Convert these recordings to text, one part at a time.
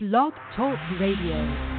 Blog Talk Radio.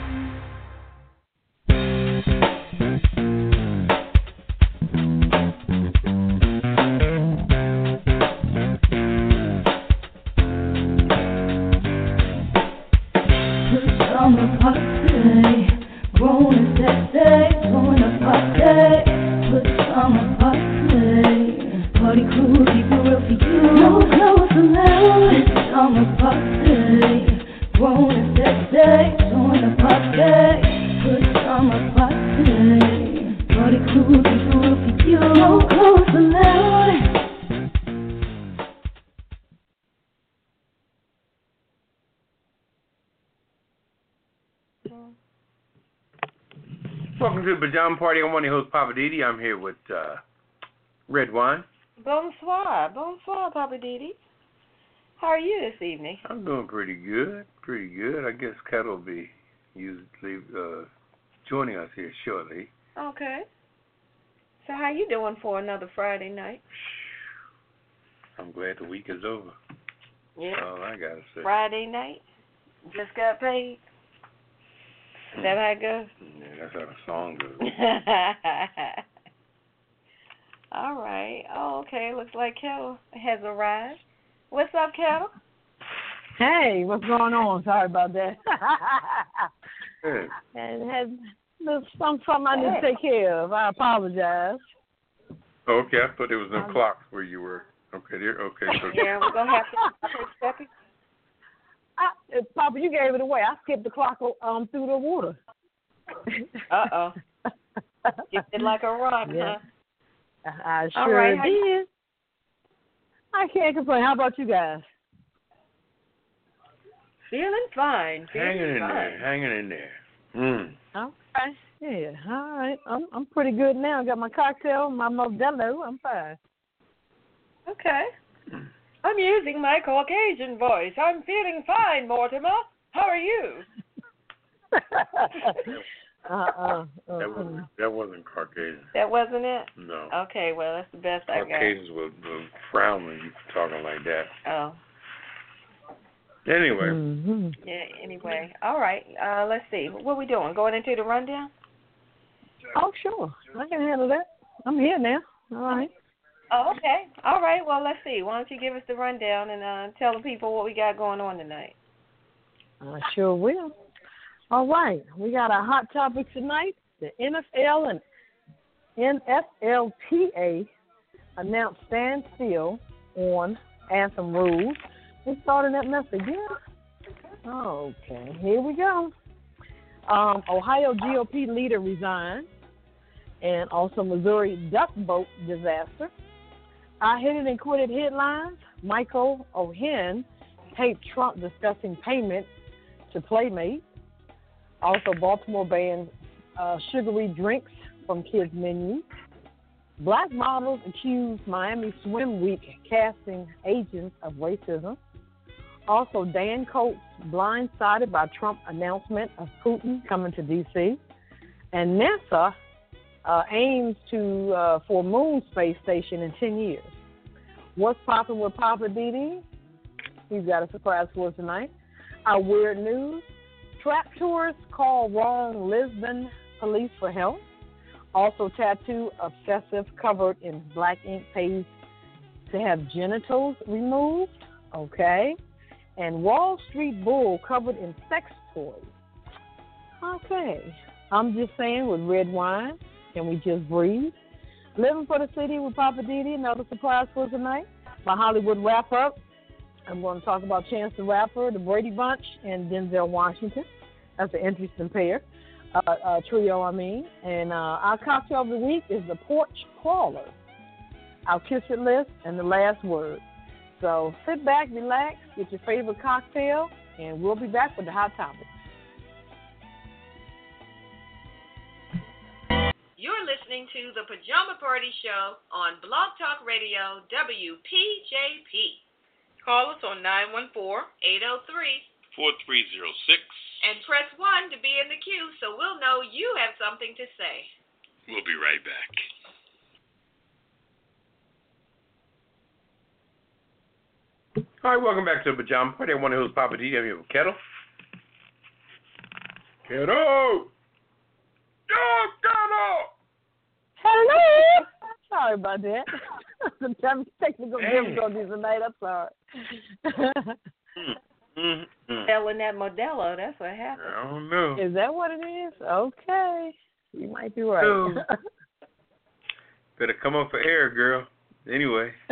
Welcome to Party. I'm one of your hosts, Poppa DD. I'm here with uh, Redwine. Bonsoir. Bonsoir, Poppa DD. How are you this evening? I'm doing pretty good. Pretty good. I guess Kat will be usually uh, joining us here shortly. Okay. So how you doing for another Friday night? I'm glad the week is over. Yeah. All I gotta say. Friday night. Just got paid. Is that how it goes? Yeah, that's how the song goes. All right. Oh, okay. Looks like Ketel has arrived. What's up, Ketel? Hey, what's going on? Sorry about that. Hey, and had there's some something I need to take care of. I apologize. okay, I thought there was no um, clock where you were. Okay, there. Okay, so Yeah, we're gonna have to take seconds. I, uh, Poppa, you gave it away. I skipped the clock um through the water. Uh oh. Skipped it like a rock, Yeah. huh? I All sure right, did. I can't complain. How about you guys? Feeling fine. Feeling hanging in fine. there, hanging in there. Mm. Okay. Yeah. All right. I'm I'm pretty good now. Got my cocktail, my Modelo. I'm fine. Okay. I'm using my Caucasian voice. I'm feeling fine, Mortimer. How are you? uh uh. That wasn't that wasn't Caucasian. That wasn't it? No. Okay, well, that's the best I got. Caucasians will, will frown when you talking like that. Oh, Anyway, hmm yeah, anyway. All right, uh, let's see. What are we doing? Going into the rundown? Oh sure, I can handle that. I'm here now. All right. Oh, okay. All right, well, let's see. Why don't you give us the rundown and uh, tell the people what we got going on tonight? I sure will. All right, we got a hot topic tonight. The NFL and NFLPA announced standstill on anthem rules. We started that mess again. Okay, here we go. Um, Ohio GOP leader resigned, and also Missouri duck boat disaster. I hit it and quit it headlines. Michael Cohen taped Trump discussing payment to Playmate. Also, Baltimore banned uh, sugary drinks from kids' menus. Black models accused Miami Swim Week casting agents of racism. Also, Dan Coats blindsided by Trump announcement of Putin coming to D.C. And NASA uh, aims to uh, for moon space station in 10 years. What's popping with Poppa DD? He's got a surprise for us tonight. Our weird news. Trap tourists call wrong Lisbon police for help. Also, tattoo obsessive covered in black ink pays to have genitals removed. Okay. And Wall Street Bull covered in sex toys. Okay. I'm just saying, with Redwine, can we just breathe? Living for the City with Poppa DD, another surprise for tonight. My Hollywood wrap up. I'm going to talk about Chance the Rapper, the Brady Bunch, and Denzel Washington. That's an interesting pair, uh, uh, trio, I mean. And uh, our cocktail of the week is the Porch Crawler. Our kiss it list and the last word. So sit back, relax, get your favorite cocktail, and we'll be back with the hot topic. You're listening to the Pajama Party Show on Blog Talk Radio WPJP. Call us on 914 803 4306. and press 1 to be in the queue so we'll know you have something to say. We'll be right back. all right, welcome back to the Pajama Party. I'm one of those Poppa D. I'm here with Ketel. Kiddo! Oh, Kiddo! Hello. Sorry about that. the time technical Dang. difficulties tonight. I'm sorry. Mm, mm. Selling that Modelo, that's what happened. I don't know. is that what it is? Okay, you might be right. Oh. Better come up for air, girl. Anyway,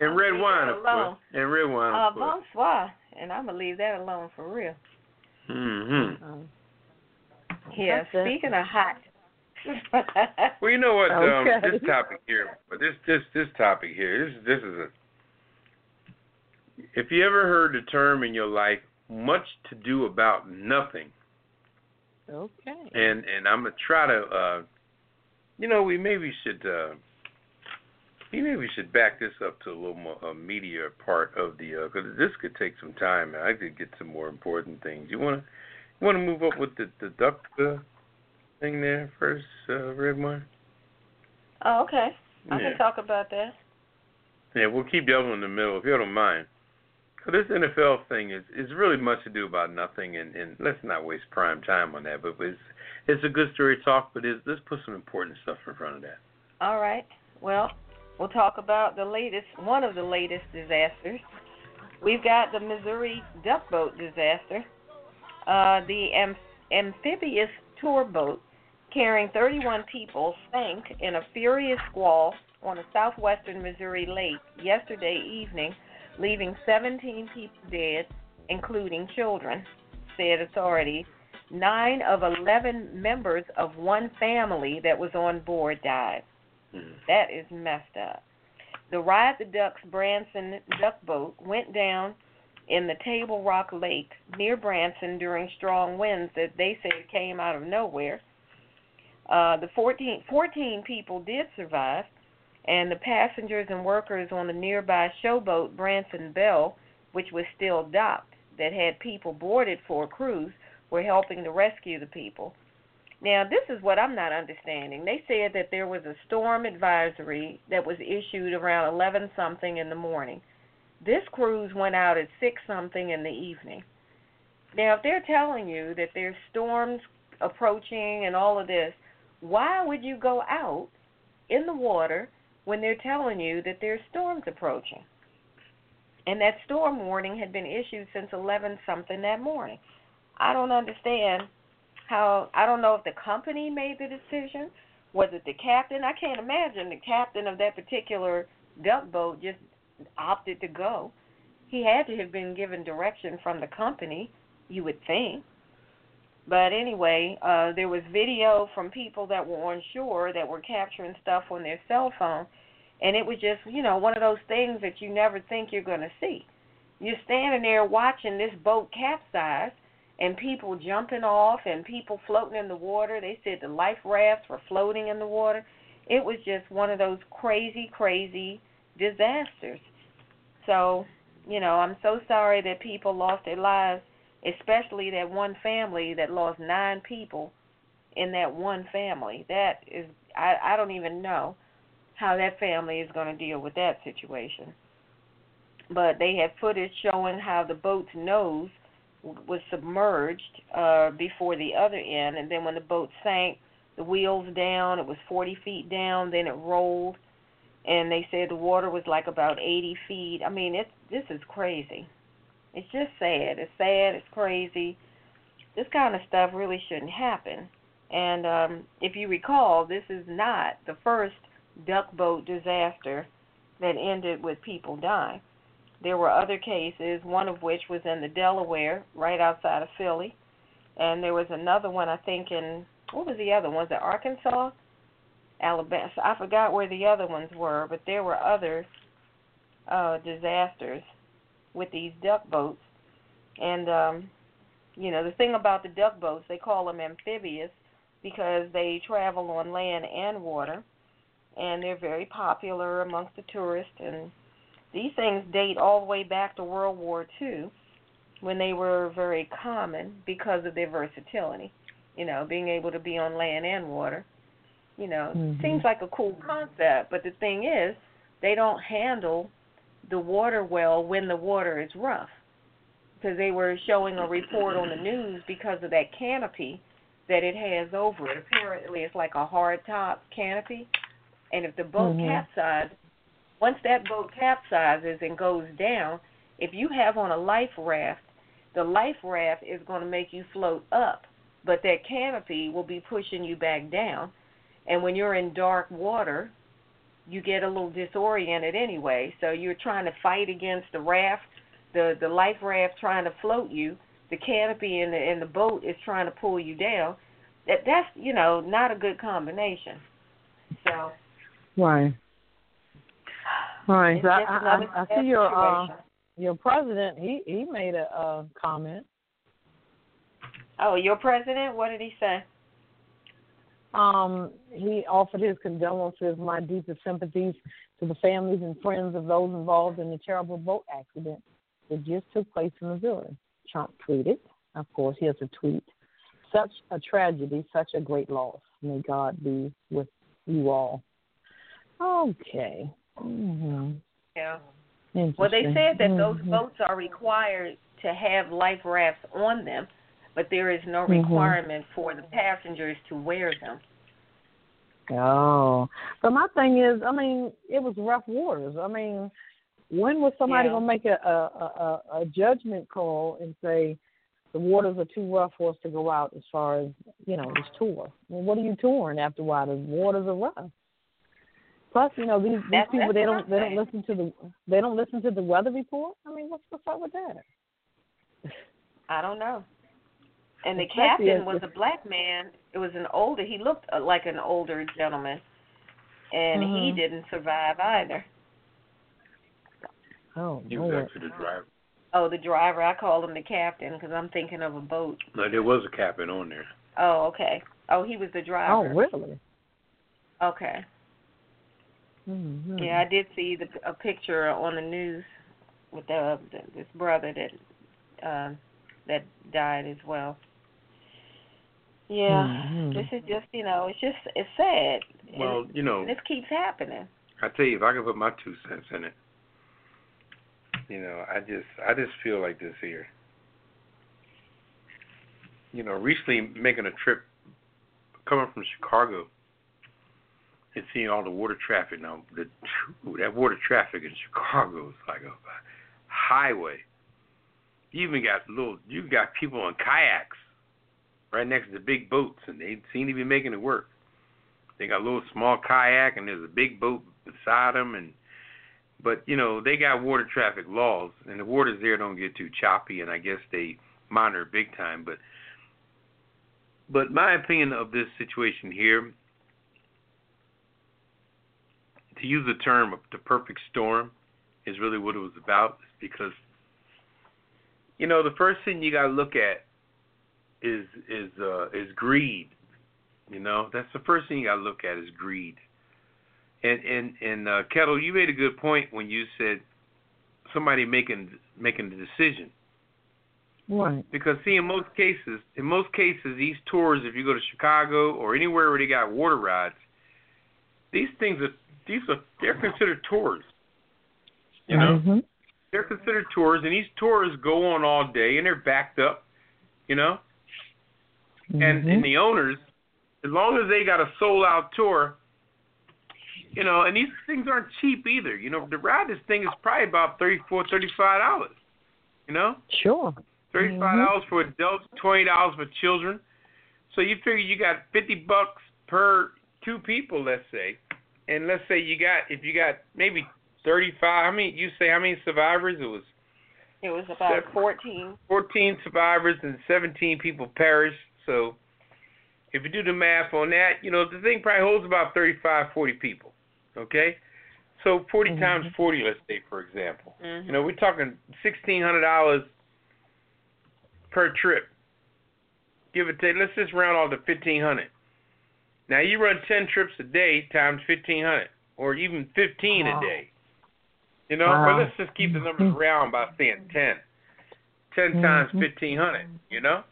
and Redwine, that of alone. course. And Redwine, Uh, of course. bonsoir. And I'm going to leave that alone for real. Mm-hmm. Um, Yeah, That's it. speaking of hot. Well, you know what? Um, this topic here, but this this this topic here, this this is a. If you ever heard the term in your life, much to do about nothing, okay. and and I'm gonna try to, uh, you know, we maybe should, uh, we maybe should back this up to a little more a media part of the, because this could take some time. and I could get some more important things. You wanna, you wanna move up with the the duck uh, thing there first, uh, oh, okay. I Yeah. can talk about that. Yeah, we'll keep the other one in the middle if you don't mind. 'Cause this NFL thing is is really much to do about nothing, and and let's not waste prime time on that. But it's it's a good story to talk, but it's, let's put some important stuff in front of that. All right. Well, we'll talk about the latest, one of the latest disasters. We've got the Missouri duck boat disaster. Uh, the am- amphibious tour boat carrying 31 people sank in a furious squall on a southwestern Missouri lake yesterday evening, leaving 17 people dead, including children, said authorities. Nine of 11 members of one family that was on board died. That is messed up. The Ride the Ducks Branson duck boat went down in the Table Rock Lake near Branson during strong winds that they said came out of nowhere. Uh, the 14, 14 people did survive, and the passengers and workers on the nearby showboat Branson Belle, which was still docked, that had people boarded for a cruise, were helping to rescue the people. Now, this is what I'm not understanding. They said that there was a storm advisory that was issued around 11 something in the morning. This cruise went out at 6 something in the evening. Now, if they're telling you that there's storms approaching and all of this, why would you go out in the water when they're telling you that there's storms approaching? And that storm warning had been issued since 11 something that morning. I don't understand how I don't know if the company made the decision. Was it the captain? I can't imagine the captain of that particular duck boat just opted to go. He had to have been given direction from the company, you would think. But anyway, uh there was video from people that were on shore that were capturing stuff on their cell phone and it was just, you know, one of those things that you never think you're going to see. You're standing there watching this boat capsize and people jumping off and people floating in the water. They said the life rafts were floating in the water. It was just one of those crazy, crazy disasters. So, you know, I'm so sorry that people lost their lives, especially that one family that lost nine people in that one family. That is I I don't even know how that family is going to deal with that situation. But they had footage showing how the boat's nose was submerged uh, before the other end, and then when the boat sank, the wheels down. It was 40 feet down. Then it rolled, and they said the water was like about 80 feet. I mean, it's this is crazy. It's just sad. It's sad. It's crazy. This kind of stuff really shouldn't happen. And um, if you recall, this is not the first duck boat disaster that ended with people dying. There were other cases, one of which was in the Delaware, right outside of Philly, and there was another one I think in what was the other one? Was it Arkansas, Alabama? I forgot where the other ones were, but there were other uh, disasters with these duck boats. And um, you know the thing about the duck boats, they call them amphibious because they travel on land and water, and they're very popular amongst the tourists and these things date all the way back to World War II when they were very common because of their versatility. You know, being able to be on land and water. You know, Mhm. seems like a cool concept, but the thing is, they don't handle the water well when the water is rough. because they were showing a report on the news because of that canopy that it has over it. Apparently, it's like a hard top canopy, and if the boat Mhm. capsizes, once that boat capsizes and goes down, if you have on a life raft, the life raft is going to make you float up, but that canopy will be pushing you back down. And when you're in dark water, you get a little disoriented anyway. So you're trying to fight against the raft, the the life raft trying to float you. The canopy in the in the boat is trying to pull you down. That that's you know not a good combination. So Right. Right. So I, I, I, I see your uh, your president. He he made a uh, comment. Oh, your president? What did he say? Um, he offered his condolences, my deepest sympathies to the families and friends of those involved in the terrible boat accident that just took place in Missouri. Trump tweeted, of course, he has a tweet. Such a tragedy, such a great loss. May God be with you all. Okay. Mm-hmm. Yeah. Well, they said that those Mhm. boats are required to have life rafts on them, but there is no Mhm. requirement for the passengers to wear them. Oh, but my thing is, I mean, it was rough waters. I mean, when was somebody Yeah. gonna make a, a a a judgment call and say the waters are too rough for us to go out as far as you know this tour? Well, what are you touring after a while? The waters are rough. Plus, you know these these people they don't they don't listen to the they don't listen to the weather report. I mean, what's what's up with that? I don't know. And the Especially captain was a black man. It was an older. He looked uh, like an older gentleman, and he Mhm. didn't survive either. Oh He was Lord. actually the driver. Oh, the driver. I called him the captain because I'm thinking of a boat. No, there was a captain on there. Oh, okay. Oh, he was the driver. Oh driver. really? Okay. Mm-hmm. Yeah, I did see the a picture on the news with the, this brother that uh, that died as well. Yeah, Mhm. this is just you know it's just it's sad. And Well, you know, this keeps happening. I tell you, if I could put my two cents in it, you know, I just I just feel like this here. You know, recently making a trip coming from Chicago and seeing all the water traffic now, the ooh, that water traffic in Chicago is like a highway. You even got little you got people on kayaks right next to the big boats and they seem to be making it work. They got a little small kayak and there's a big boat beside them and but you know they got water traffic laws and the waters there don't get too choppy and I guess they monitor big time but but my opinion of this situation here to use the term the perfect storm is really what it was about because you know the first thing you got to look at is is uh is greed you know that's the first thing you got to look at is greed and and and uh, Ketel, you made a good point when you said somebody making making the decision. Right. Because see, in most cases, in most cases, these tours, if you go to Chicago or anywhere where they got water rides, these things are these are they're considered tours. You know, Mhm. they're considered tours, and these tours go on all day, and they're backed up. You know, and Mhm. and the owners, as long as they got a sold out tour, you know, and these things aren't cheap either. You know, to ride this thing is probably about thirty four, thirty five dollars. You know, Sure. thirty five dollars for adults, twenty dollars for children. So you figure you got fifty bucks per two people, let's say, and let's say you got if you got maybe thirty five. How many? You say how many survivors? It was It was about Seven. fourteen. 14 survivors and 17 people perished. So if you do the math on that, you know, the thing probably holds about 35, 40 people. Okay? So 40 Mhm. times 40, let's say, for example. Mhm. You know, we're talking $1,600 per trip. Give or take. Let's just round off to 1500 Now, you run 10 trips a day times 1500 or even 15 Wow. a day. You know, Wow. but let's just keep the numbers Mhm. round by saying 10. 10 times Mhm. 1500 you know?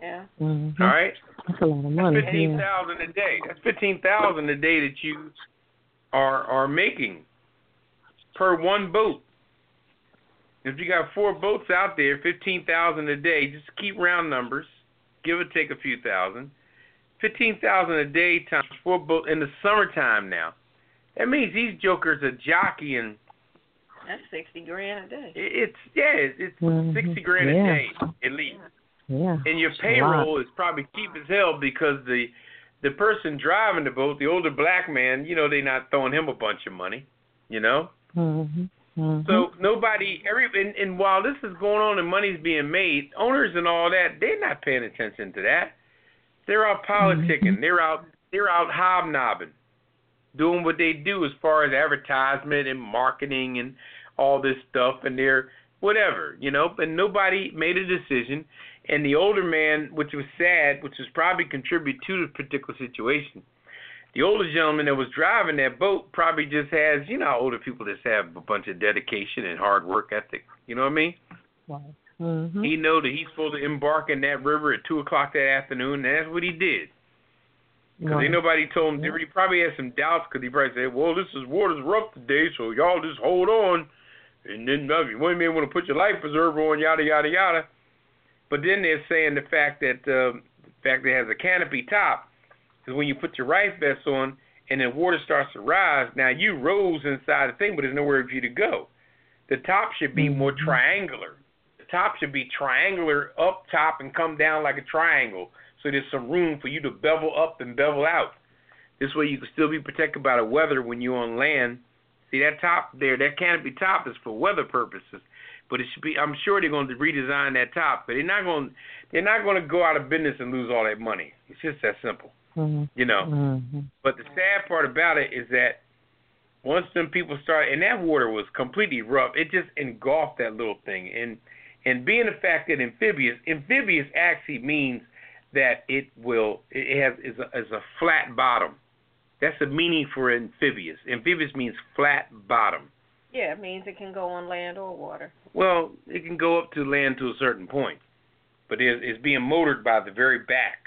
Yeah. Mhm. All right? That's a lot of money. That's fifteen yeah. a day. That's fifteen thousand a day that you are are making per one boat. If you got four boats out there, fifteen thousand a day, just keep round numbers, give or take a few thousand. Fifteen thousand a day times four boats in the summertime now. That means these jokers are jockeying. That's sixty grand a day. It's yeah, it's, it's Mhm. sixty grand Yeah. a day at least. Yeah. And your payroll is probably cheap as hell because the the person driving the boat, the older black man, you know, they're not throwing him a bunch of money, you know. Mhm. Mhm. So nobody, every and, and while this is going on and money's being made, owners and all that, they're not paying attention to that. They're out politicking. They're out. They're out hobnobbing, doing what they do as far as advertisement and marketing and all this stuff, and they're whatever, you know. And nobody made a decision. And the older man, which was sad, which was probably contribute to the particular situation. The older gentleman that was driving that boat probably just has, you know, how older people just have a bunch of dedication and hard work ethic. You know what I mean? Right. Mhm. He know that he's supposed to embark in that river at two o'clock that afternoon, and that's what he did. Because Right. ain't nobody told him. He probably had some doubts because he probably said, "Well, this is water's rough today, so y'all just hold on." And then you may want to put your life preserver on, yada yada yada. But then they're saying the fact that uh, the fact that it has a canopy top is when you put your life vest on and then water starts to rise. Now you rose inside the thing, but there's nowhere for you to go. The top should be more Mhm. triangular. The top should be triangular up top and come down like a triangle, so there's some room for you to bevel up and bevel out. This way you can still be protected by the weather when you're on land. See that top there, that canopy top is for weather purposes. But it should be I'm sure they're going to redesign that top, but they're not going they're not going to go out of business and lose all that money. It's just that simple, Mhm. you know. Mhm. But the sad part about it is that once them people start, and that water was completely rough, it just engulfed that little thing. And and being the fact that amphibious, amphibious actually means that it will, it has is a, is a flat bottom. That's the meaning for amphibious. Amphibious means flat bottom. Yeah, it means it can go on land or water. Well, it can go up to land to a certain point, but it, it's being motored by the very back.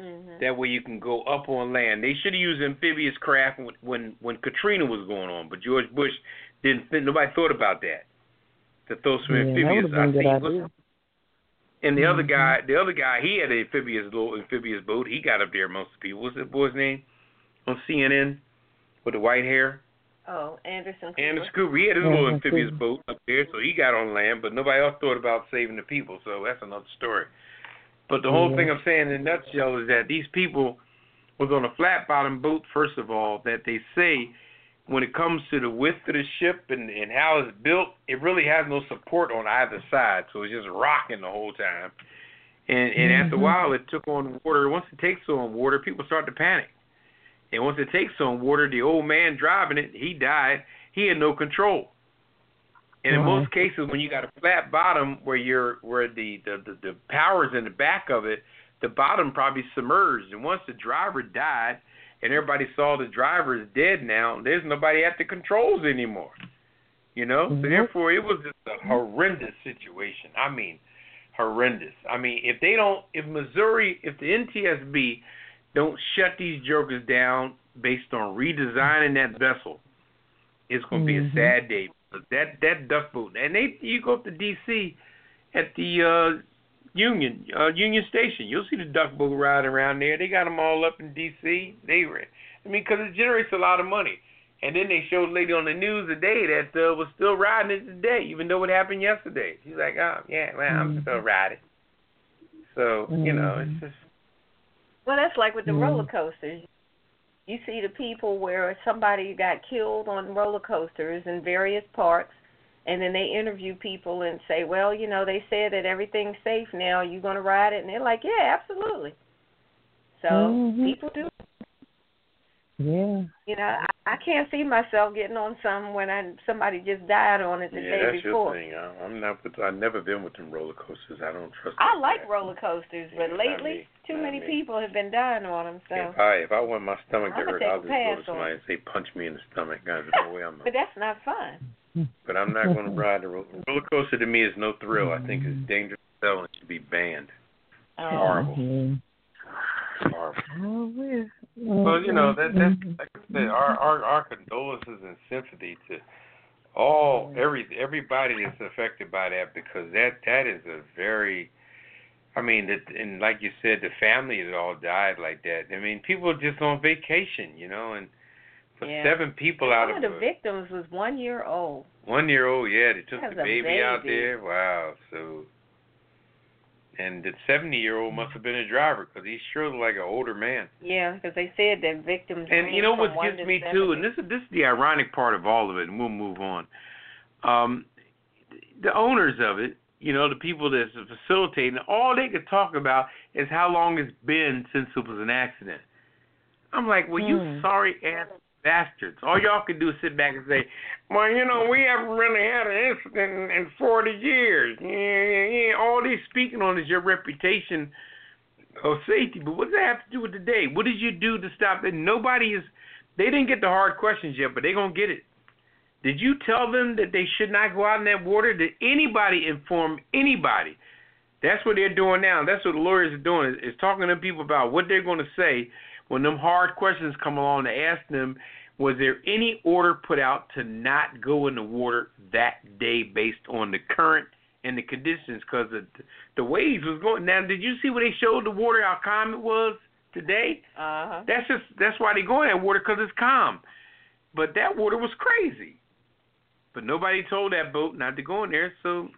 Mhm. That way you can go up on land. They should have used amphibious craft when when, when Katrina was going on, but George Bush didn't. think Nobody thought about that. To throw some Yeah, amphibious. would have been a good I idea. think. And the other Mhm. guy, the other guy, he had an amphibious little amphibious boat. He got up there amongst the people. What's that boy's name? On CNN with the white hair. Oh, Anderson. Cooper. Anderson Cooper. He had his little amphibious boat up there, so he got on land. But nobody else thought about saving the people. So that's another story. But the whole Yeah. thing I'm saying in a nutshell is that these people was on a flat bottom boat first of all that they say when it comes to the width of the ship and, and how it's built, it really has no support on either side, so it's just rocking the whole time. And and after a Mhm. while, it took on water. Once it takes on water, people start to panic. And once it takes on water, the old man driving it, he died. He had no control. And in Right. most cases, when you got a flat bottom where you're where the the the, the power's in the back of it, the bottom probably submerged. And once the driver died, and everybody saw the driver is dead now, there's nobody at the controls anymore. You know, so Mhm. therefore it was just a horrendous situation. I mean, horrendous. I mean, if they don't, if Missouri, if the NTSB don't shut these jokers down based on redesigning that vessel, it's going to be Mhm. a sad day. But that that duck boat, and they you go up to D.C. at the uh Union uh Union Station, you'll see the duck boat riding around there. They got them all up in D.C. They, I mean, because it generates a lot of money. And then they showed a lady on the news today that uh, was still riding it today, even though it happened yesterday. She's like, oh yeah, well I'm Mhm. still riding. So you know, it's Mhm. just Well, that's like with the Mhm. roller coasters. You see the people where somebody got killed on roller coasters in various parks, and then they interview people and say, "Well, you know, they said that everything's safe now. You going to ride it?" And they're like, "Yeah, absolutely." So Mhm. people do. Yeah. You know, I, I can't see myself getting on some when I somebody just died on it the yeah, day that's before. your thing. I, I'm not. With, I've never been with them roller coasters. I don't trust. I them. like roller coasters, but Yeah, lately too Not many me. people have been dying on them. So, If I if I want my stomach to I'ma hurt, I'll a just go to somebody on and say punch me in the stomach. Guys, no way I'm. but that's not fun. But I'm not going to ride a roller, roller coaster. To me, is no thrill. I think it's dangerous as hell should be banned. Oh. Horrible. Mhm. Horrible. Oh, well. Well, you know that that's like I said, our our our condolences and sympathy to all every everybody that's affected by that because that that is a very I mean, that, and like you said, the family that all died like that. I mean, people are just on vacation, you know, and for Yeah. seven people out One of of the a- victims was one year old. One year old, yeah, they took the a baby, out there. Wow, so and the seventy year old must have been a driver because he sure looked like an older man. Yeah, because they said that victims. And you know what gets me 70. too, and this is this is the ironic part of all of it, and we'll move on. Um, the owners of it, you know, the people that's facilitating, all they could talk about is how long it's been since it was an accident. I'm like, well, you Hmm. sorry ass bastards. All y'all can do is sit back and say, well, you know, we haven't really had an incident in, in 40 years. Yeah, yeah, yeah. All they're speaking on is your reputation of safety. But what does that have to do with today? What did you do to stop it? Nobody is. They didn't get the hard questions yet, but they're gonna get it. Did you tell them that they should not go out in that water? Did anybody inform anybody? That's what they're doing now. That's what the lawyers are doing is, is talking to people about what they're going to say when them hard questions come along to ask them, was there any order put out to not go in the water that day based on the current and the conditions? Because the the waves was going. Now, did you see where they showed the water how calm it was today? Uh huh. That's just that's why they go in that water because it's calm. But that water was crazy. But nobody told that boat not to go in there, so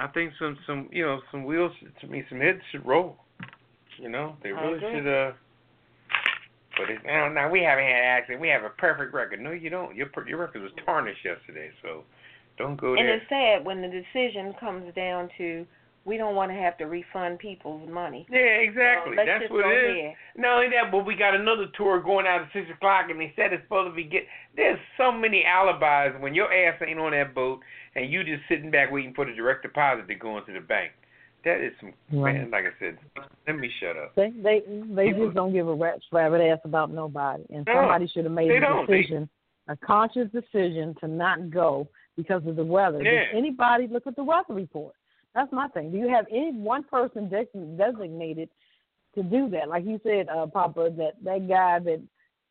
I think some some you know some wheels to me some heads should roll. You know they I really agree. should. uh But it's, now now we haven't had an accident. We have a perfect record. No, you don't. Your your record was tarnished yesterday, so don't go And there. And it's sad when the decision comes down to we don't want to have to refund people's money. Yeah, exactly. So That's just what it is. there. Not only that, but we got another tour going out at six o'clock, and they said it's supposed to be get. There's so many alibis when your ass ain't on that boat, and you just sitting back waiting for the direct deposit to go into the bank. That is some Right. man. Like I said, let me shut up. They they they People- just don't give a rat's rabbit ass about nobody. And No, somebody should have made a don't. They- decision, a conscious decision to not go because of the weather. Yeah. Does anybody look at the weather report? That's my thing. Do you have any one person des- designated to do that? Like you said, uh, Poppa, that that guy that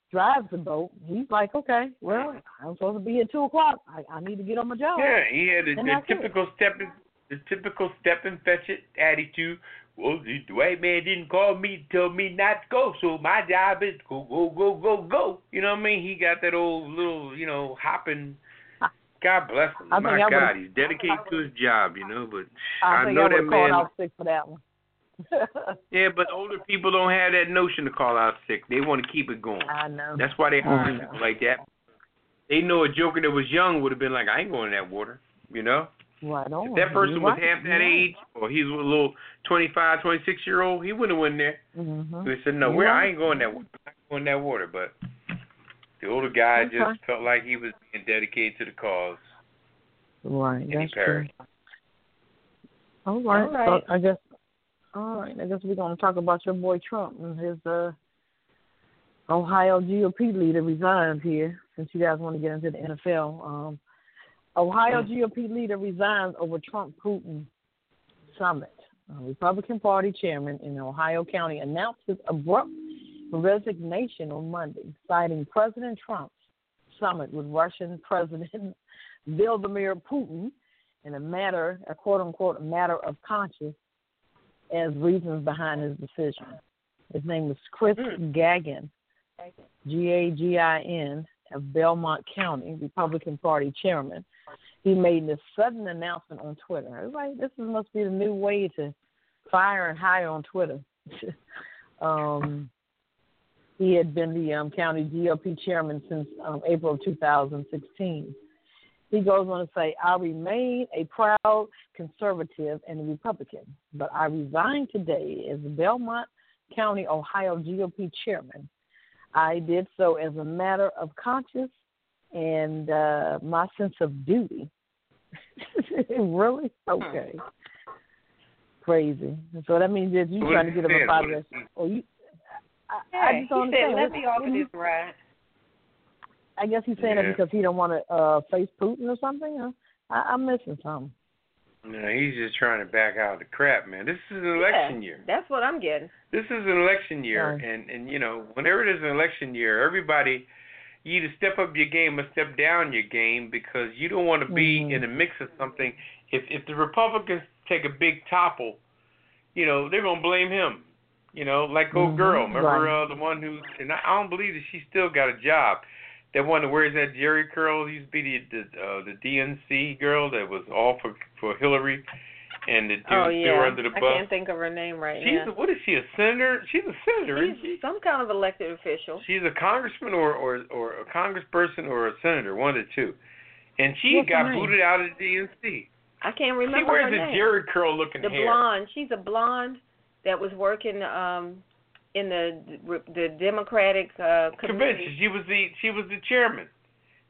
drives the boat, he's like, okay, well, I'm supposed to be at two o'clock. I, I need to get on my job. Yeah, he had the, And the that's it. typical step, the typical step and fetch it attitude. Well, the white man didn't call me, to tell me not to go, so my job is go, go, go, go, go. You know what I mean? He got that old little, you know, hopping. God bless him. I My God, he's dedicated to his job, you know. But I, I know I that man- out sick for that one. yeah, but older people don't have that notion to call out sick. They want to keep it going. I know. That's why they hire mm. people like that. They know a joker that was young would have been like, I ain't going in that water, you know. Right on. If that person You're was right. half that You're age, or he was a little twenty-five, twenty-six year old, he wouldn't have went there. Mhm. He said, "No, You're we're, right. I ain't going that water. I'm not going that water." But the older guy Okay. just felt like he was being dedicated to the cause, Right, and he that's true. All right. All right. So I guess all right, I guess we're gonna talk about your boy Trump and his uh Ohio GOP leader resigns here since you guys want to get into the NFL. Um Ohio GOP leader resigns over Trump Putin summit. Uh, Republican Party chairman in Ohio County announced his abrupt resignation on Monday, citing President Trump's summit with Russian President Vladimir Putin in a matter, a quote unquote, matter of conscience as reasons behind his decision. His name is Chris Gagin, G A G I N, of Belmont County, Republican Party chairman. He made this sudden announcement on Twitter. It's like this must be the new way to fire and hire on Twitter. um, he had been the um, county GOP chairman since um, April of 2016. He goes on to say, I remain a proud conservative and Republican, but I resign today as Belmont County, Ohio GOP chairman. I did so as a matter of conscience and uh, my sense of duty. really? Okay. Crazy. So that means that you're trying to get up saying? out of What there. is Oh, you. I, Yeah, I just don't he said, "Let me off of this ride." I guess he's saying Yeah. that because he don't want to uh, face Putin or something. Huh? I, I'm missing something. No, he's just trying to back out of the crap, man. This is an election yeah, year. That's what I'm getting. This is an election year, Right. and and you know, whenever there's an election year, everybody, you either step up your game or step down your game because you don't want to be Mhm. in the mix of something. If if the Republicans take a big topple, you know they're gonna blame him. You know, like old Mhm, girl, remember right. uh, the one who? And I I don't believe that she still got a job. That one that wears that Jerry curl used to be the the, uh, the DNC girl that was all for for Hillary, and the dude oh threw yeah, her under the bus. I can't think of her name right She's now. a, what is she? A senator? She's a senator, isn't She's she? some kind of elected official. She's a congressman or or or a congressperson or a senator, one of the two. And she What's got booted out of the DNC. I can't remember she wears her a name. Jerry curl looking the hair. blonde. She's a blonde that was working um in the the Democratic uh Convention. She was the she was the chairman,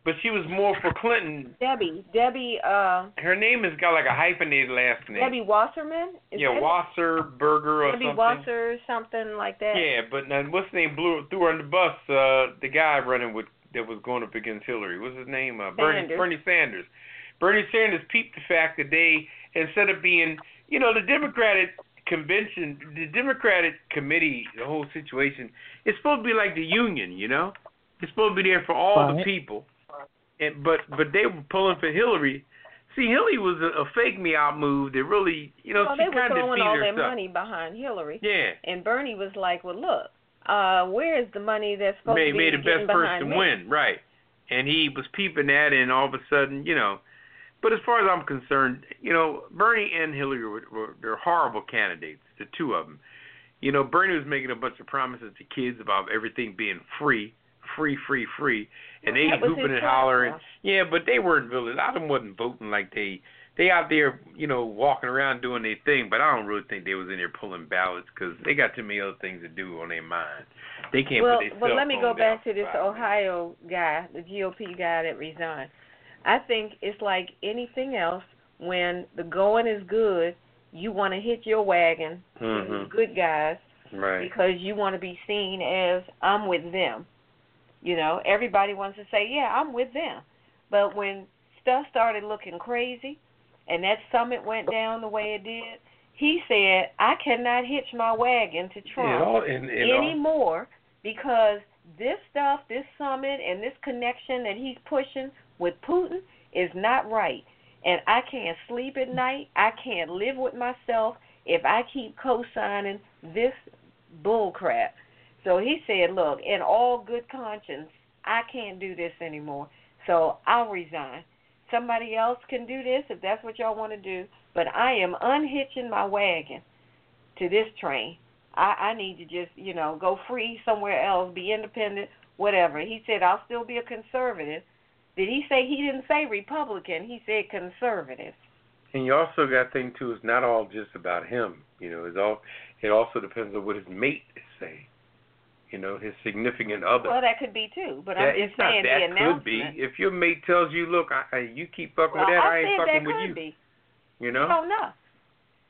but she was more for Clinton. Debbie, Debbie, uh, Her name has got like a hyphenated last name. Debbie Wasserman. Is yeah? Wasserberger or Debbie something. Debbie Wasser, something like that. Yeah, but now what's his name blew threw her on the bus. Uh, the guy running with that was going up against Hillary. What's his name? Uh, Bernie Sanders. Bernie Sanders. Bernie Sanders peeped the fact that they instead of being, you know, the Democratic convention, the Democratic committee, the whole situation, it's supposed to be like the union, you know. It's supposed to be there for all the people. And but but they were pulling for Hillary. See, Hillary was a, a fake me out move that really, you know, well, she they were kind of throwing defeated all their herself. money behind Hillary, Yeah. and Bernie was like, "Well, look, uh, where is the money that's supposed made to be made the best person me? win, right? And he was peeping at it, and all of a sudden, you know. But as far as I'm concerned, you know, Bernie and Hillary were, were they're horrible candidates, the two of them. You know, Bernie was making a bunch of promises to kids about everything being free, free, free, free, and they hooping and hollering. Yeah, but they weren't really. A lot of them wasn't voting like they. They out there, you know, walking around doing their thing, but I don't really think they was in there pulling ballots because they got too many other things to do on their mind. They can't well, put their well, let me go back to this minutes. Ohio guy, the GOP guy that resigned. I think it's like anything else. When the going is good, you want to hit your wagon to Mhm. the good guys Right. because you want to be seen as I'm with them. You know, everybody wants to say, "Yeah, I'm with them." But when stuff started looking crazy and that summit went down the way it did, he said, "I cannot hitch my wagon to Trump Yeah, all, and, and all, anymore because this stuff, this summit, and this connection that he's pushing with Putin is not right. And I can't sleep at night. I can't live with myself if I keep co-signing this bull crap. So he said, "Look, in all good conscience, I can't do this anymore. So I'll resign. Somebody else can do this if that's what y'all want to do, but I am unhitching my wagon to this train. I, I need to just, you know, go free somewhere else, be independent, whatever. He said I'll still be a conservative. Did he say he didn't say Republican? He said conservative. and you also got thing too. It's not all just about him. You know, it's all. It also depends on what his mate is saying. You know, his significant other. Well, that could be too, but that, I'm it's just not that the could be. If your mate tells you, "Look, I, I, you keep fucking well, with that, I I, ain't fucking that with could you." be. You You know, don't know.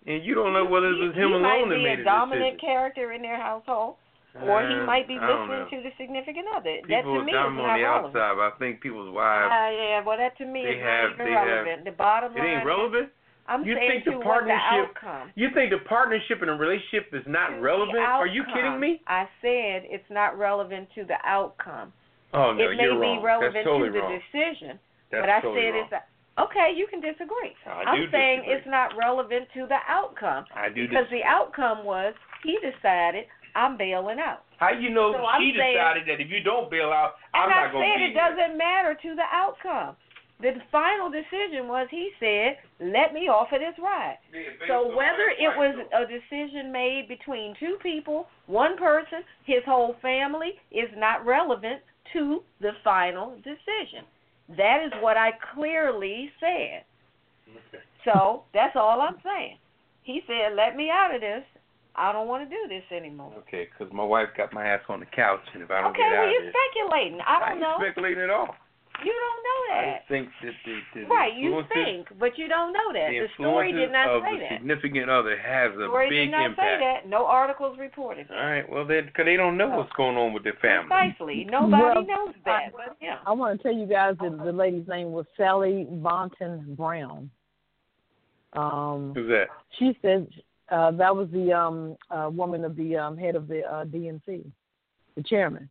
and you don't know whether it was him he alone that made a a dominant decision. character in their household, or he might be listening to the significant other. that People, to me I'm is on not the relevant. outside, but I think people's wives. Uh, yeah, well, that to me is have- not even they have- relevant. the bottom line. it ain't relevant. I'm You saying think the to the partnership- outcome. You think the partnership and the relationship is not To the relevant? Are you kidding me? I said it's not relevant to the outcome. Oh no, it may you're be wrong. relevant That's totally to the wrong. decision, That's but I totally said wrong. it's a, okay. You can disagree. I I'm do saying disagree. it's not relevant to the outcome I do because disagree. the outcome was he decided I'm bailing out. How you know So she saying- decided that if you don't bail out, I'm not going to be And I said it doesn't matter to the outcome. The final decision was he said, "Let me offer this ride." So whether it was a decision made between two people, one person, his whole family, is not relevant to the final decision. That is what I clearly said. So that's all I'm saying. He said, "Let me out of this. I don't want to do this anymore." Okay, because my wife got my ass on the couch, and if I don't Okay, get well out you're of this, speculating. I don't ain't know. speculating at all. You don't know I that. just think that the, the Right, you think, but you don't know that. the The story did influences not of say the that. significant other has a The story big did not impact. say that. No articles reported All that. right, well then, because they don't know what's going on with their family. Precisely. Nobody Well, knows that but him. I want to tell you guys that the lady's name was Sally Boynton Brown. Um, Who's that? she said uh, that was the um, uh, woman of the um, head of the uh, DNC, the chairman.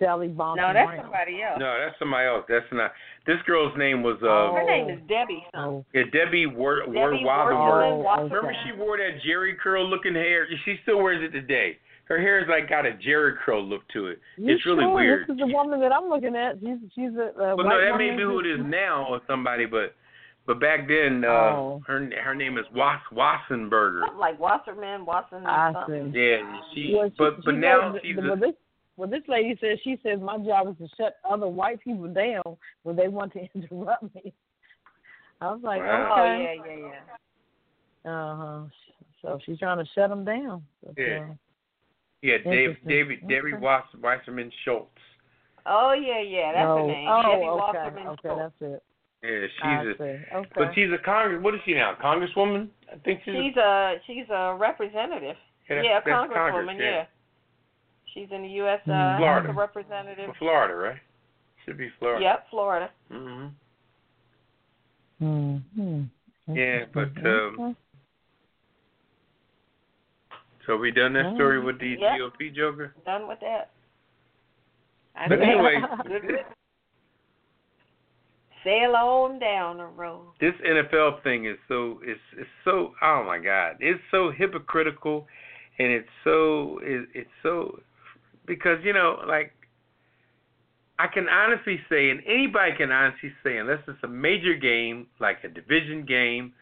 Sally Boynton No, that's Brown. somebody else. No, that's somebody else. That's not. This girl's name was uh, Oh. Her name is Debbie. Something. Oh, yeah, Debbie Wor- Debbie Wor- Wasserman. Wasserman. Oh, Wasserman. Remember she wore that Jerry curl looking hair? She still wears it today. Her hair is like got a Jerry curl look to it. you it's really sure? weird. This is the woman that I'm looking at. She's she's a. a Well, white no, that may be who it is now or somebody, but but back then, uh, Oh. her her name is Was Wassenberger. Something like Wasserman, Wasserman, I something. Yeah, she. Well, she- but she but now goes- she's well, a, this well this lady says she says my job is to shut other white people down when they want to interrupt me. I was like, Wow. Oh okay. yeah, yeah, yeah. Uh huh. So she's trying to shut them down. But, Yeah. uh, yeah, Dave, David David Debbie Okay. Was Wasserman Schultz. Oh yeah, yeah. That's no. her name. Oh, Debbie okay. Wasserman Okay, Schultz. that's it. Yeah, she's a. Okay. But she's a congress. What is she now? Congresswoman? I think she's. She's a she's a representative. a, yeah, a that's, that's congresswoman. Congress, yeah. She's in the U.S. Uh. Florida. House of Representatives. From Florida, right? Should be Florida. Yep, Florida. hmm Mm-hmm. Yeah, but um, so we done that story with the Yep. GOP Joker. Done with that. I But think anyway, good riddance. Sail on down the road. this NFL thing is so it's it's so oh my god it's so hypocritical and it's so it, it's so because you know like I can honestly say and anybody can honestly say unless it's a major game like a division game,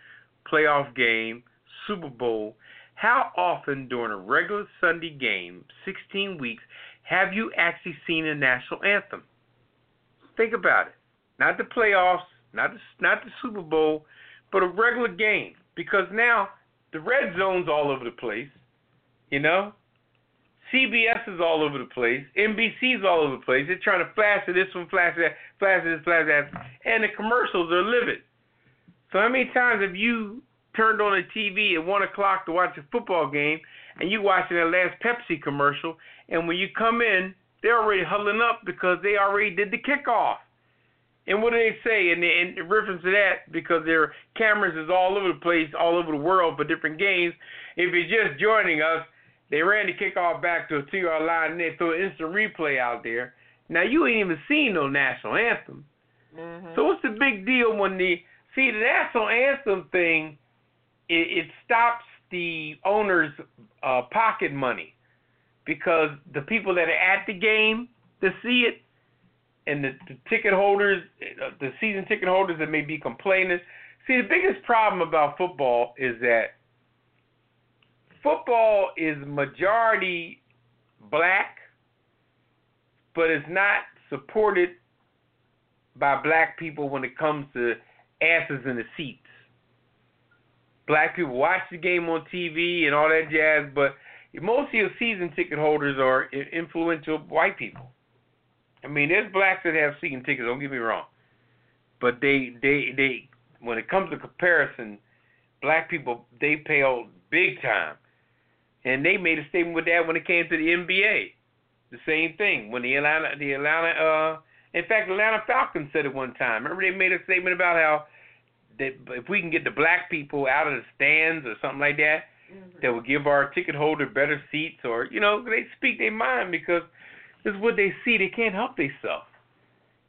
playoff game, Super Bowl, how often during a regular Sunday game, 16 weeks, have you actually seen a national anthem? Think about it not the playoffs, not the, not the Super Bowl, but a regular game. Because now the red zone's all over the place, you know. CBS is all over the place. NBC's all over the place. They're trying to flash to this one, flash that, flash this, flash that, and the commercials are livid. So how many times have you turned on the TV at one o'clock to watch a football game, and you watching that last Pepsi commercial, and when you come in, they're already huddling up because they already did the kickoff. And what do they say in, the, in reference to that? Because their cameras is all over the place, all over the world for different games. If you're just joining us, they ran the kickoff back to a two-yard line and they threw an instant replay out there. Now you ain't even seen no national anthem. Mm-hmm. So what's the big deal when the see the national anthem thing? It, it stops the owners' uh, pocket money because the people that are at the game to see it and the, the ticket holders, uh, the season ticket holders that may be complaining. See, the biggest problem about football is that football is majority black, but it's not supported by black people when it comes to asses in the seats. Black people watch the game on TV and all that jazz, but most of your season ticket holders are influential white people. I mean, there's blacks that have season tickets. Don't get me wrong, but they they they when it comes to comparison, black people they pay out big time, and they made a statement with that when it came to the NBA. The same thing when the Atlanta the Atlanta uh in fact the Atlanta Falcons said it one time. Remember they made a statement about how that if we can get the black people out of the stands or something like that, that would give our ticket holder better seats or you know they speak their mind because is what they see. They can't help themselves.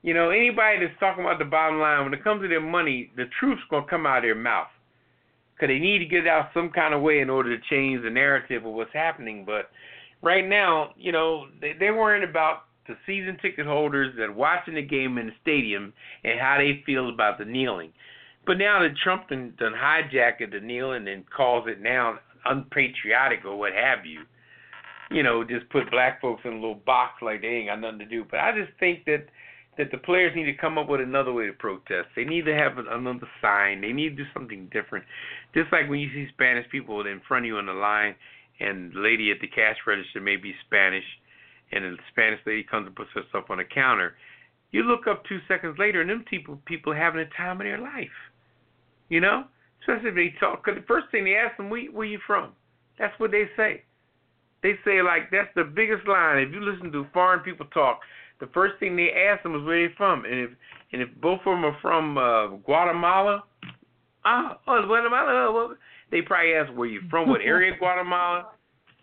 You know, anybody that's talking about the bottom line, when it comes to their money, the truth's going to come out of their mouth. Because they need to get it out some kind of way in order to change the narrative of what's happening. But right now, you know, they, they're worrying about the season ticket holders that are watching the game in the stadium and how they feel about the kneeling. But now that Trump done, done hijacked the kneeling and calls it now unpatriotic or what have you, you know, just put black folks in a little box like they ain't got nothing to do. But I just think that that the players need to come up with another way to protest. They need to have another sign. They need to do something different. Just like when you see Spanish people in front of you on the line, and the lady at the cash register may be Spanish, and the Spanish lady comes and puts her stuff on the counter. You look up two seconds later, and them people people having the time of their life. You know, especially if they talk. Because the first thing they ask them, where, where you from? That's what they say. They say like that's the biggest line. If you listen to foreign people talk, the first thing they ask them is where they're from, and if and if both of them are from uh, Guatemala, ah, oh Guatemala, oh, well, they probably ask where you from, what area of Guatemala.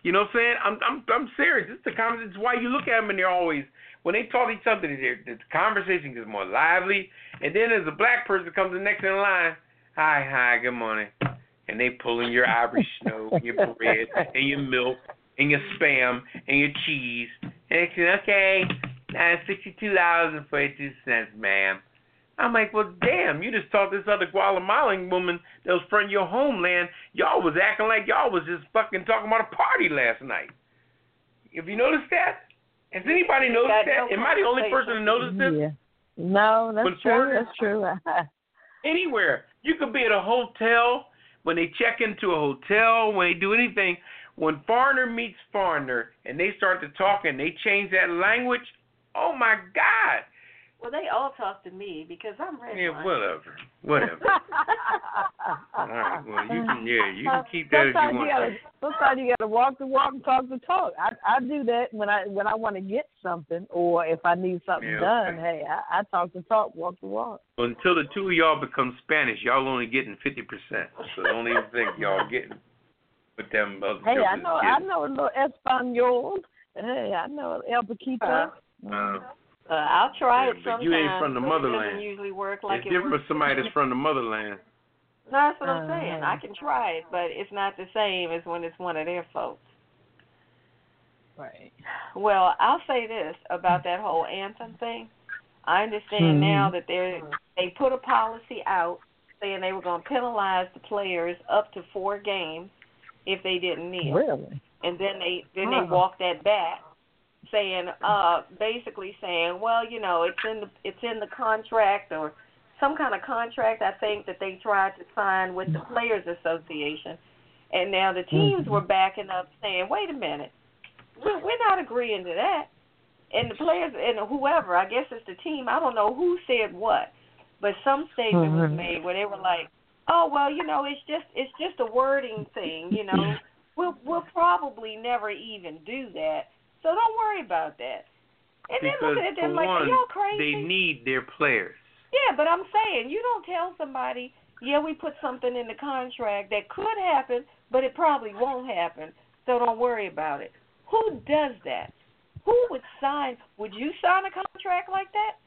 You know what I'm saying? I'm I'm I'm serious. It's the comment. It's why you look at them and they're always when they talk to each other, the, conversation gets more lively. And then as a black person comes the next in line, hi, hi, good morning, and they pulling your Irish snow, and your bread, and your milk, and your spam, and your cheese. And they said, okay, now sixty-two dollars and forty-two cents, ma'am. I'm like, well, damn, you just taught this other Guatemalan woman that was from your homeland. Y'all was acting like y'all was just fucking talking about a party last night. Have you noticed that? Has anybody noticed that? no Am I the only person to notice this? Yeah. No, that's When true. foreigners- That's true. Anywhere. You could be at a hotel when they check into a hotel, when they do anything. When foreigner meets foreigner and they start to talk and they change that language, oh my God. Well, they all talk to me because I'm ready. Yeah, whatever. Whatever. All right. Well, you can. Yeah, you can keep that if you want. you gotta, sometimes you gotta walk the walk and talk the talk. I I do that when I when I want to get something or if I need something Yeah, done. okay. Hey, I, I talk the talk, walk the walk. Until the two of y'all become Spanish, y'all only getting fifty percent. So don't even think y'all getting with them other Hey, I jokers know I know a little Espanol. Hey, I know El Paquito. Uh, Uh, I'll try Yeah, it but sometime. you ain't from the but It motherland. doesn't usually work like it's it different works. with somebody that's from the motherland. No, that's what I'm saying. Uh-huh. I can try it, but it's not the same as when it's one of their folks. Right. Well, I'll say this about that whole anthem thing. I understand Mhm. now that they they put a policy out saying they were going to penalize the players up to four games if they didn't kneel, Really? and then they then Huh. they walked that back, saying uh basically saying, well, you know, it's in the it's in the contract or some kind of contract I think that they tried to sign with the Players Association, and now the teams Mhm. were backing up saying, wait a minute, we're, we're not agreeing to that. And the players and whoever, I guess it's the team. I don't know who said what, but some statement was Mhm. made where they were like, "Oh well, you know, it's just it's just a wording thing. You know, we'll we'll probably never even do that. So don't worry about that." And then Because looking at them like, one, y'all crazy?" they need their players. Yeah, but I'm saying you don't tell somebody, yeah, we put something in the contract that could happen, but it probably won't happen. So don't worry about it. Who does that? Who would sign? Would you sign a contract like that?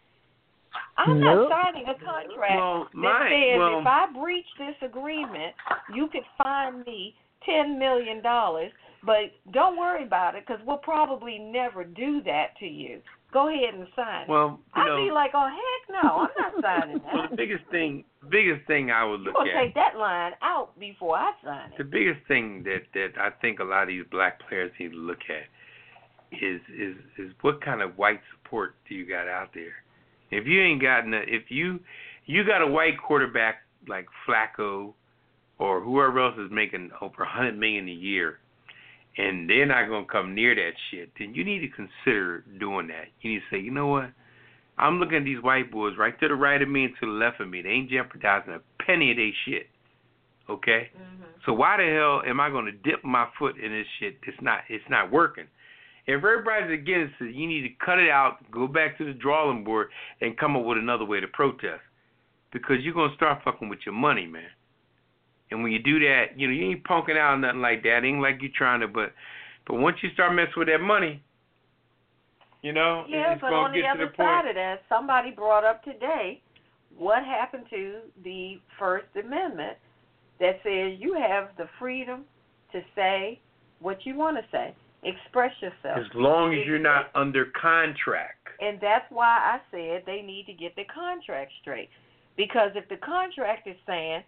I'm Nope. not signing a contract Well, that my says well, if I breach this agreement, you could fine me ten million dollars. But don't worry about it because we'll probably never do that to you. Go ahead and sign. it. well, I'd know, be like, oh heck no, I'm not signing well, the biggest thing, biggest thing I would You're look gonna at. take that line out before I sign it. The biggest thing that that I think a lot of these black players need to look at is is is what kind of white support do you got out there? If you ain't got no, if you you got a white quarterback like Flacco or whoever else is making over a hundred million a year, and they're not gonna come near that shit, then you need to consider doing that. You need to say, you know what? I'm looking at these white boys right to the right of me and to the left of me. They ain't jeopardizing a penny of their shit. Okay? Mm-hmm. So why the hell am I going to dip my foot in this shit? It's not. It's not working. If everybody's against it, you need to cut it out, go back to the drawing board, and come up with another way to protest. Because you're gonna start fucking with your money, man. And when you do that, you know you ain't punking out or nothing like that. It ain't like you're trying to, but but once you start messing with that money, you know, Yeah, it's but gonna on get the to other the point. side of that, somebody brought up today what happened to the First Amendment that says you have the freedom to say what you want to say, express yourself. As long as you're not under contract. And that's why I said they need to get the contract straight. Because if the contract is saying,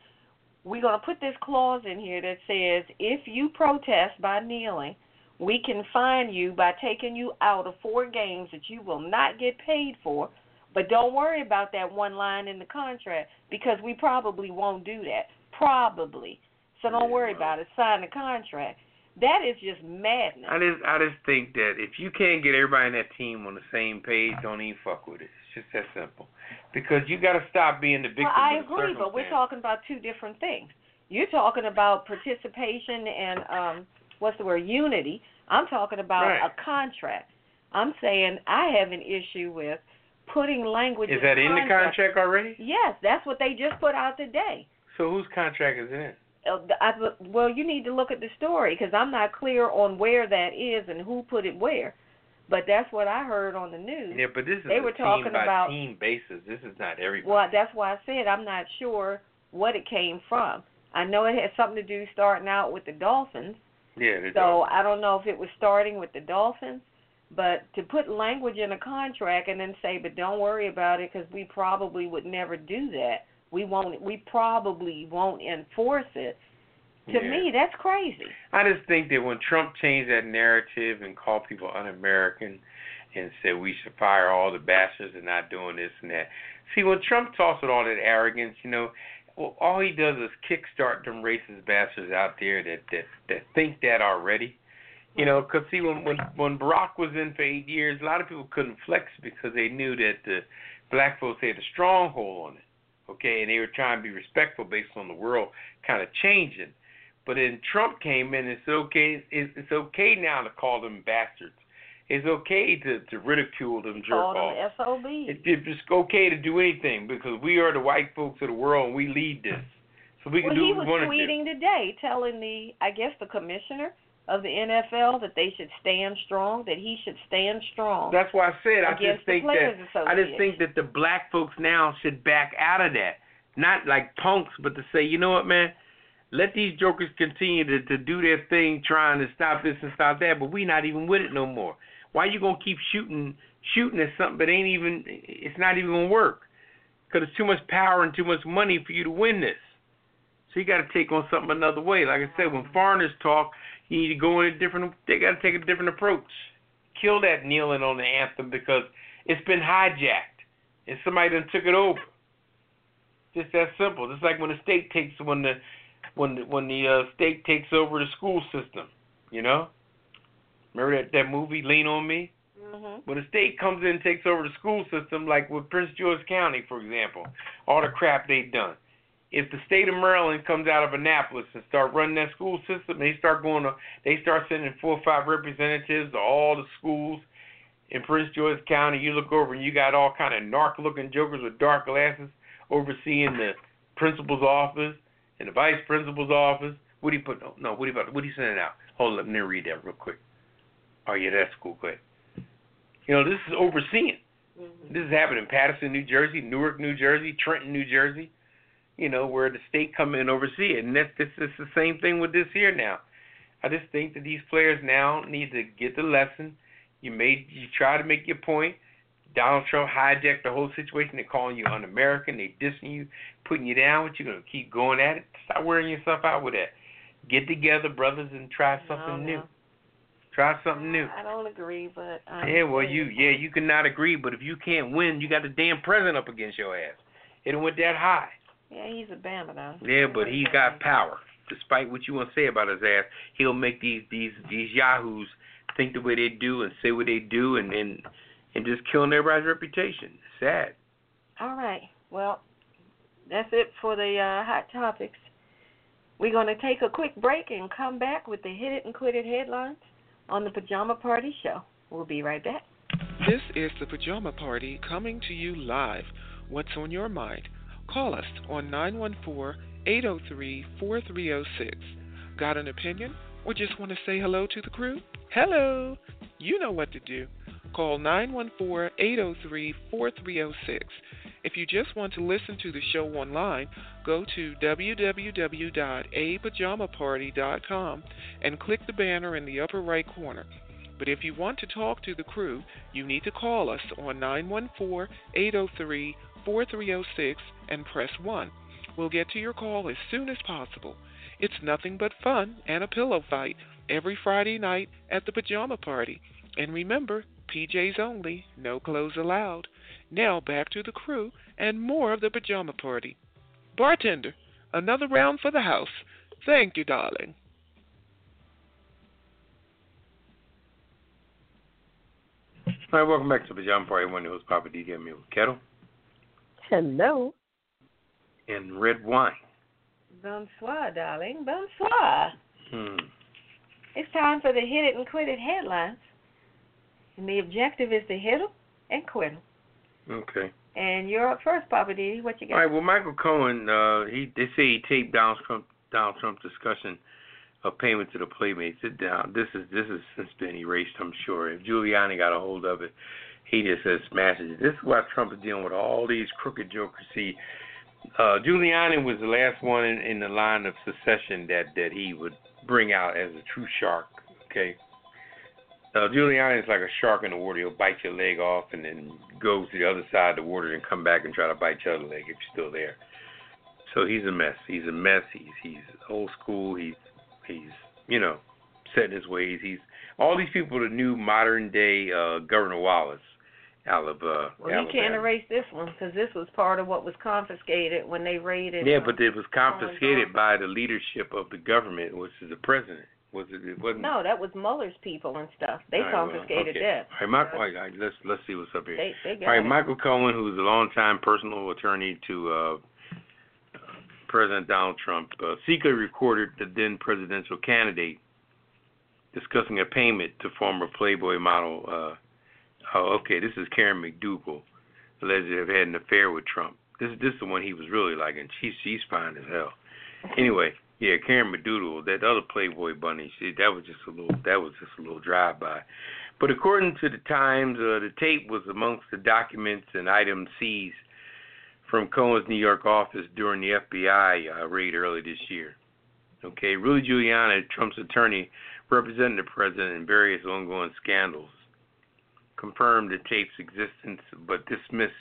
we're going to put this clause in here that says, if you protest by kneeling, we can fine you by taking you out of four games that you will not get paid for. But don't worry about that one line in the contract because we probably won't do that. Probably. So don't worry about it. Sign the contract. That is just madness. I just I just think that if you can't get everybody in that team on the same page, don't even fuck with it. It's just that simple. Because you got to stop being the victim Well, I agree, but we're talking about two different things. You're talking about participation and um what's the word unity. I'm talking about Right. a contract. I'm saying I have an issue with putting language Is that in the contract already? Yes, that's what they just put out today. So whose contract is it in? I, well, you need to look at the story because I'm not clear on where that is and who put it where. But that's what I heard on the news. Yeah, but this is They a were team talking about- team basis. This is not everybody. Well, that's why I said I'm not sure what it came from. I know it had something to do starting out with the Dolphins. yeah, So I don't know if it was starting with the Dolphins, but to put language in a contract and then say, but don't worry about it because we probably would never do that. We won't. We probably won't enforce it. To Yeah. me, that's crazy. I just think that when Trump changed that narrative and called people un-American and said we should fire all the bastards and not doing this and that. See, when Trump talks with all that arrogance, you know, well, all he does is kickstart them racist bastards out there that that that think that already. You know, because see, when when when Barack was in for eight years, a lot of people couldn't flex because they knew that the black folks had a stronghold on it. Okay, and they were trying to be respectful based on the world kind of changing. But then Trump came in and said, okay, it's, it's okay now to call them bastards. It's okay to, to ridicule them jerk Call off. them SOB. It, it's okay to do anything because we are the white folks of the world and we lead this. So we can well, do what we want to do. he was tweeting today, telling the, I guess, the commissioner of the NFL that they should stand strong, that he should stand strong. That's why I said I just think that I just think that the black folks now should back out of that. Not like punks, but to say, you know what, man, let these jokers continue to, to do their thing, trying to stop this and stop that, but we not even with it no more. Why you gonna keep shooting shooting at something that ain't even it's not even gonna work? Because it's too much power and too much money for you to win this. So you got to take on something another way. Like I said, when foreigners talk, you need to go in a different. They got to take a different approach. Kill that kneeling on the anthem because it's been hijacked and somebody done took it over. Just that simple. Just like when the state takes when the when the, when the uh, state takes over the school system. You know. Remember that that movie Lean on Me? hmm When the state comes in and takes over the school system, like with Prince George County, for example, all the crap they've done. If the state of Maryland comes out of Annapolis and start running that school system, they start going to, they start sending four or five representatives to all the schools in Prince George County. You look over and you got all kind of narc-looking jokers with dark glasses overseeing the principal's office and the vice principal's office. What do you put? No, no. What do you what do you send out? Hold on, let me read that real quick. Oh yeah, that's cool. Go ahead. You know, this is overseeing. hmm This is happening in Paterson, New Jersey, Newark, New Jersey, Trenton, New Jersey. You know, where the state come in and oversee it, and that's this is the same thing with this here now. I just think that these players now need to get the lesson. You made you try to make your point. Donald Trump hijacked the whole situation. They're calling you un-American. They dissing you, putting you down. But you're gonna keep going at it. Stop wearing yourself out with that. Get together, brothers, and try something No, new. no. Try something new. I don't agree, but I Yeah, well, you yeah you cannot agree, but if you can't win, you got the damn president up against your ass. It went that high. Yeah, he's a bama though. Yeah, but he's got power. Despite what you want to say about his ass, he'll make these these these yahoos think the way they do and say what they do, and and and just killing everybody's reputation. Sad. All right. Well, that's it for the uh, hot topics. We're going to take a quick break and come back with the hit it and quit it headlines on the Pajama Party Show. We'll be right back. This is the Pajama Party coming to you live. What's on your mind? Call us on 914 803 4306. Got an opinion or just want to say hello to the crew? Hello! You know what to do. Call 914 803 4306. If you just want to listen to the show online, go to www.apajamaparty.com and click the banner in the upper right corner. But if you want to talk to the crew, you need to call us on 914 803 4306 and press 1. We'll get to your call as soon as possible. It's nothing but fun and a pillow fight every Friday night at the Pajama Party. And remember, PJs only, no clothes allowed. Now back to the crew and more of the Pajama Party. Bartender, another round for the house. Thank you, darling. Right, welcome back to the Pajama Party. One host Poppa DD with Ketel Hello. and Redwine. Bonsoir, darling. Bonsoir. Hmm. It's time for the hit it and quit it headlines. And the objective is to hit 'em and quit 'em. Okay. And you're up first, Poppa D. What you got? All right. Well, Michael Cohen, uh, he they say he taped Donald Trump Donald Trump's discussion of payment to the Playmates. Sit down. This is this has since been erased, I'm sure. If Giuliani got a hold of it, he just says smashes it. This is why Trump is dealing with all these crooked jokers. See, uh, Giuliani was the last one in, in the line of succession that that he would bring out as a true shark. Okay. Uh, Giuliani is like a shark in the water. He'll bite your leg off and then go to the other side of the water and come back and try to bite your other leg if you're still there. So he's a mess. He's a mess. He's he's old school. He's he's you know set in his ways. He's all these people are the new modern day uh, Governor Wallace out of uh, Well, Alabama. you can't erase this one because this was part of what was confiscated when they raided. Yeah, uh, but it was confiscated by the leadership of the government, which is the president. Was it? It wasn't. No, that was Mueller's people and stuff. They right, well, confiscated okay. that. All right, Michael, all right, let's let's see what's up here. They they got All right, it. Michael Cohen, who's a longtime personal attorney to uh, President Donald Trump, uh, secretly recorded the then presidential candidate discussing a payment to former Playboy model. Uh, oh, okay, this is Karen McDougal, alleged to have had an affair with Trump. This this is the one he was really liking. She's she's fine as hell. Anyway, yeah, Karen McDougal, that other Playboy bunny, she, that was just a little that was just a little drive by. But according to the Times, uh, the tape was amongst the documents and items seized from Cohen's New York office during the FBI uh, raid early this year. Okay, Rudy Giuliani, Trump's attorney, representing the president in various ongoing scandals, confirmed the tape's existence but dismissed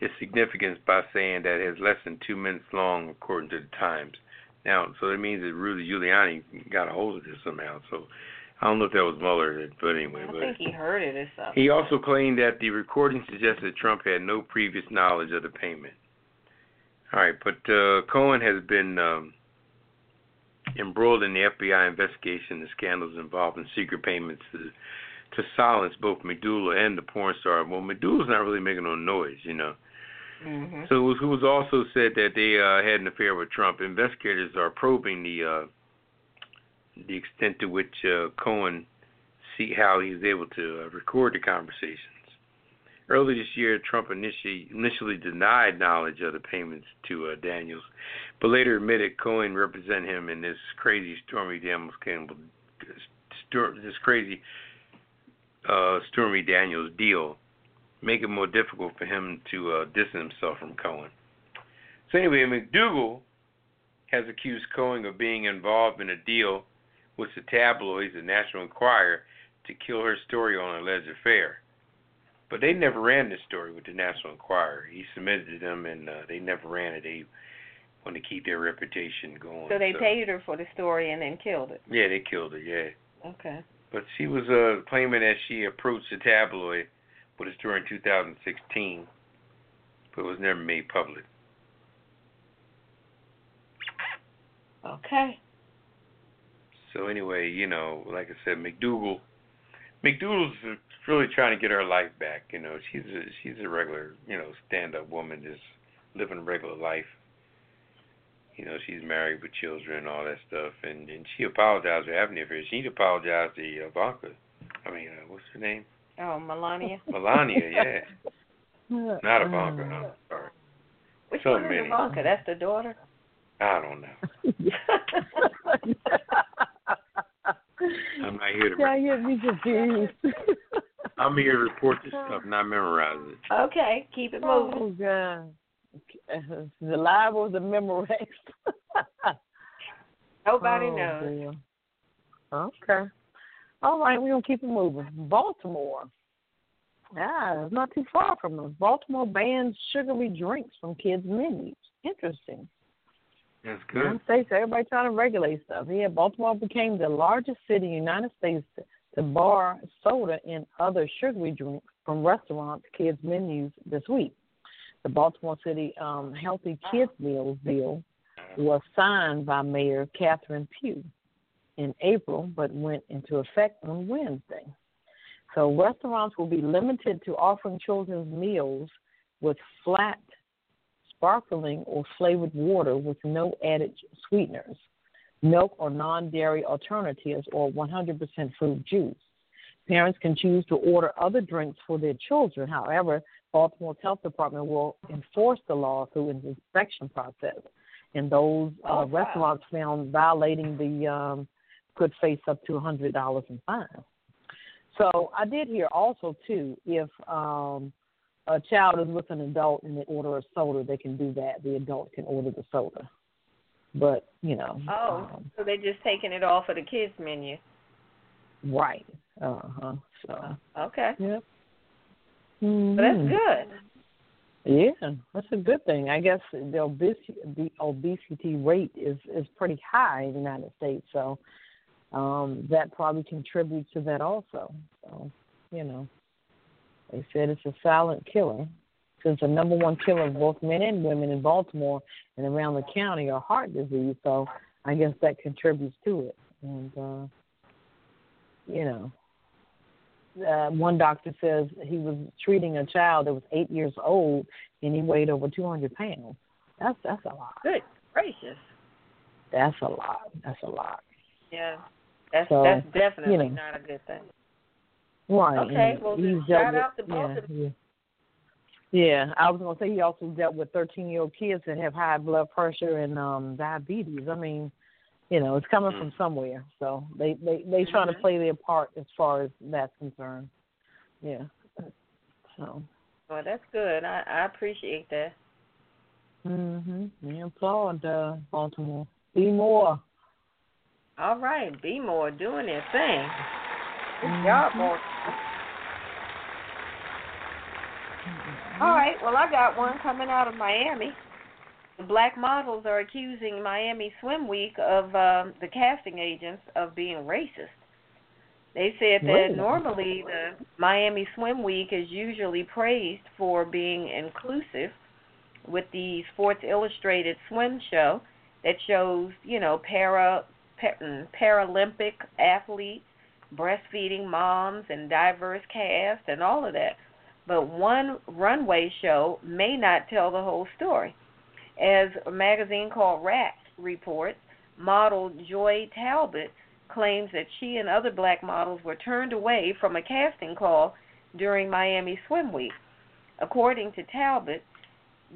its significance by saying that it is less than two minutes long, according to the Times. Now, so that means that Rudy Giuliani got a hold of this somehow. So I don't know if that was Mueller, but anyway. I but think he heard it or something. he also claimed that the recording suggested Trump had no previous knowledge of the payment. All right, but uh, Cohen has been um, embroiled in the FBI investigation of scandals involving secret payments to to silence both McDougal and the porn star. Well, McDougal's not really making no noise, you know. hmm So it was, who was also said that they uh, had an affair with Trump. Investigators are probing the uh, the extent to which uh, Cohen see how he was able to uh, record the conversations. Early this year, Trump initially initially denied knowledge of the payments to uh, Daniels, but later admitted Cohen represented him in this crazy Stormy Daniels scandal, this crazy uh, Stormy Daniels deal make it more difficult for him to uh, distance himself from Cohen. So anyway, McDougal has accused Cohen of being involved in a deal with the tabloids, the National Enquirer, to kill her story on an alleged affair. But they never ran this story with the National Enquirer. He submitted to them, and uh, they never ran it. They want to keep their reputation going. So they paid her for the story and then killed it. Yeah, they killed her. Yeah. Okay. But she was uh, claiming that she approached the tabloid, but it's during 2016, but it was never made public. Okay. So anyway, you know, like I said, McDougal, McDougal's really trying to get her life back. You know, she's a she's a regular, you know, stand-up woman, just living a regular life. You know, she's married with children and all that stuff, and and she apologized for having the affair. She need to apologize to Ivanka. I mean, uh, what's her name? Oh, Melania. Melania. Yeah, not Ivanka. No, sorry. Which So one is many. Ivanka? That's the daughter. I don't know. I'm not here to. Yeah, you get me confused. I'm here to report this stuff, not memorize it. okay, keep it moving. Oh God. The live or the Memorex? Nobody Oh, knows. boy. Okay. All right, we're gonna keep it moving. Baltimore. Ah, it's not too far from us. Baltimore bans sugary drinks from kids' menus. Interesting. That's United good. States, everybody trying to regulate stuff. Yeah, Baltimore became the largest city in the United States to, to bar soda and other sugary drinks from restaurants' kids' menus this week. The Baltimore City um, Healthy Kids Meals bill was signed by Mayor Catherine Pugh in April, but went into effect on Wednesday. So restaurants will be limited to offering children's meals with flat, sparkling, or flavored water with no added sweeteners, milk or non-dairy alternatives, or 100% fruit juice. Parents can choose to order other drinks for their children. However, Baltimore's health department will enforce the law through an inspection process. And those uh, Oh, wow. restaurants found violating the um, could face up to a hundred dollars in fine. So I did hear also too if um a child is with an adult and they order a soda, they can do that. The adult can order the soda. But, you know. Oh, um, so they're just taking it off of the kids menu. right. Uh huh. So Okay. Yep. But that's Mhm. good. Yeah, that's a good thing. I guess the obesity the obesity rate is is pretty high in the United States, so um that probably contributes to that also. So, you know. They said it's a silent killer. Since the number one killer of both men and women in Baltimore and around the county are heart disease, so I guess that contributes to it. And uh you know, uh, one doctor says he was treating a child that was eight years old and he weighed over 200 pounds. That's that's a lot. Good gracious. That's a lot. That's a lot. Yeah. That's So, that's definitely you know. not a good thing. Right. Okay, and well, he's dealt shout with, out to both yeah, yeah. Yeah, I was gonna say he also dealt with 13 year old kids that have high blood pressure and um diabetes. I mean, you know, it's coming from somewhere. So they they they trying to Mhm. play their part as far as that's concerned. Yeah. So. Well, that's good. I, I appreciate that. Mhm. We applaud uh, Baltimore. Be more. All right, be more doing their thing. Good Mhm. job, more. All right, well, I got one coming out of Miami. Black models are accusing Miami Swim Week of um, the casting agents of being racist. They said that Really? normally the Miami Swim Week is usually praised for being inclusive with the Sports Illustrated swim show that shows, you know, para, pa- mm, Paralympic athletes, breastfeeding moms, and diverse cast, and all of that. But one runway show may not tell the whole story. As a magazine called Rack reports, model Joy Talbot claims that she and other black models were turned away from a casting call during Miami Swim Week. According to Talbot,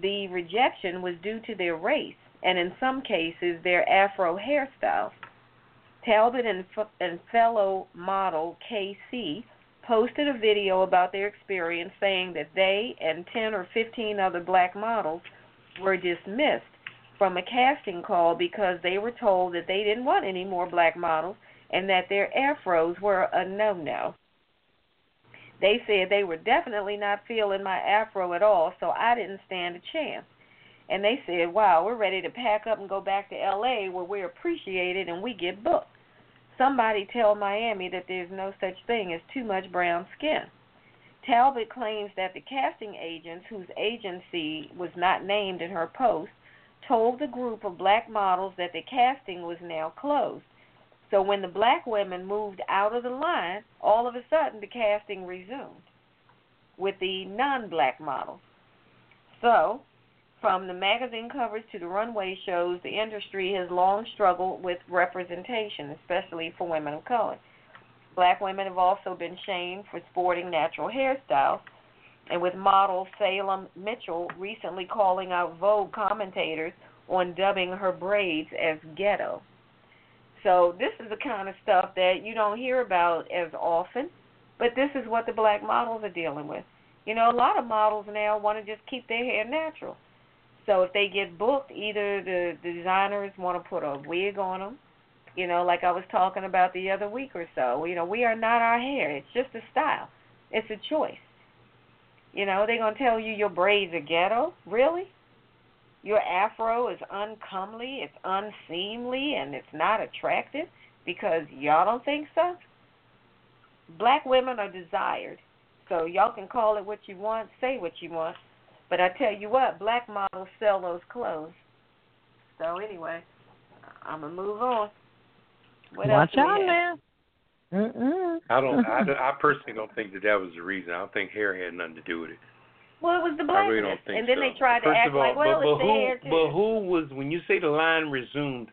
the rejection was due to their race and in some cases their afro hairstyles. Talbot and, f- and fellow model KC posted a video about their experience saying that they and 10 or 15 other black models were dismissed from a casting call because they were told that they didn't want any more black models and that their afros were a no no. They said they were definitely not feeling my afro at all, so I didn't stand a chance. And they said, Wow, we're ready to pack up and go back to LA where we're appreciated and we get booked. Somebody tell Miami that there's no such thing as too much brown skin. Talbot claims that the casting agents, whose agency was not named in her post, told the group of black models that the casting was now closed. So when the black women moved out of the line, all of a sudden the casting resumed with the non black models. So, from the magazine covers to the runway shows, the industry has long struggled with representation, especially for women of color. Black women have also been shamed for sporting natural hairstyles, and with model Salem Mitchell recently calling out Vogue commentators on dubbing her braids as ghetto. So this is the kind of stuff that you don't hear about as often, but this is what the black models are dealing with. You know, a lot of models now want to just keep their hair natural. So if they get booked, either the, the designers want to put a wig on them, you know, like I was talking about the other week or so. You know, we are not our hair. It's just a style. It's a choice. You know, they're to tell you your braids are ghetto. Really? Your afro is uncomely, it's unseemly, and it's not attractive because y'all don't think so? Black women are desired. So y'all can call it what you want, say what you want. But I tell you what, black models sell those clothes. So anyway, I'm to move on. What Watch else do we out have? now. Mm-mm. I don't. I, I personally don't think that that was the reason. I don't think hair had nothing to do with it. Well, it was the I blackness. really don't think and then so. they tried to First act of all, like, well, but, but it's the who, hair too. But who was when you say the line resumed?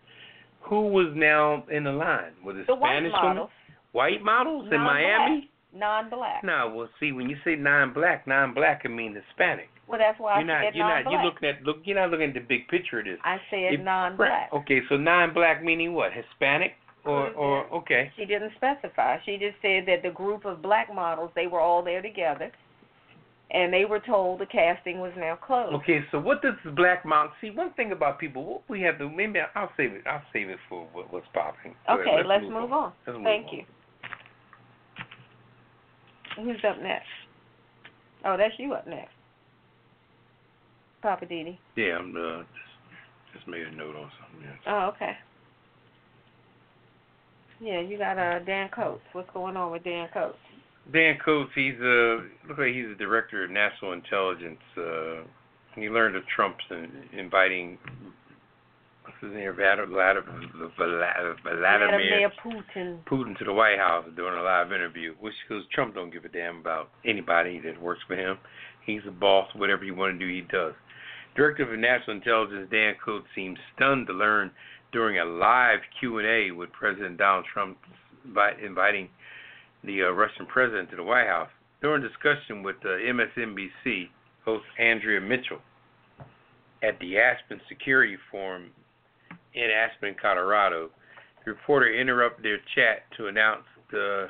Who was now in the line? Was it the white Spanish models, women? White models in Non-black. Miami? non-black. No. Well, see, when you say non-black, non-black can mean Hispanic. Well, that's why you're I not. said You're not. non-black. You're looking at. Look. You're not looking at the big picture of this. I said If- non-black. Right. Okay. So non-black meaning what? Hispanic or or Okay. She didn't specify. She just said that the group of black models, they were all there together, and they were told the casting was now closed. Okay, so what does the black mount? See, one thing about people, what we have to maybe I'll save it. I'll save it for what, what's popping. Go ahead, Okay, let's, move, on. Let's move Thank on. you. Who's up next? Oh, that's you up next. Poppa DD. Yeah, I'm uh, just just made a note on something. Yes. Oh, okay. Yeah, you got uh Dan Coats. What's going on with Dan Coats? Dan Coats, he's uh look like he's the director of national intelligence. Uh, he learned of Trump's in, inviting what's his name, Vlad- Vlad- Vlad- Vladimir Putin. Putin to the White House during a live interview, which because Trump don't give a damn about anybody that works for him. He's a boss. Whatever you want to do, he does. Director of National Intelligence Dan Coates seemed stunned to learn during a live Q&A with President Donald Trump inviting the uh, Russian president to the White House. During discussion with uh, MSNBC host Andrea Mitchell at the Aspen Security Forum in Aspen, Colorado, the reporter interrupted their chat to announce the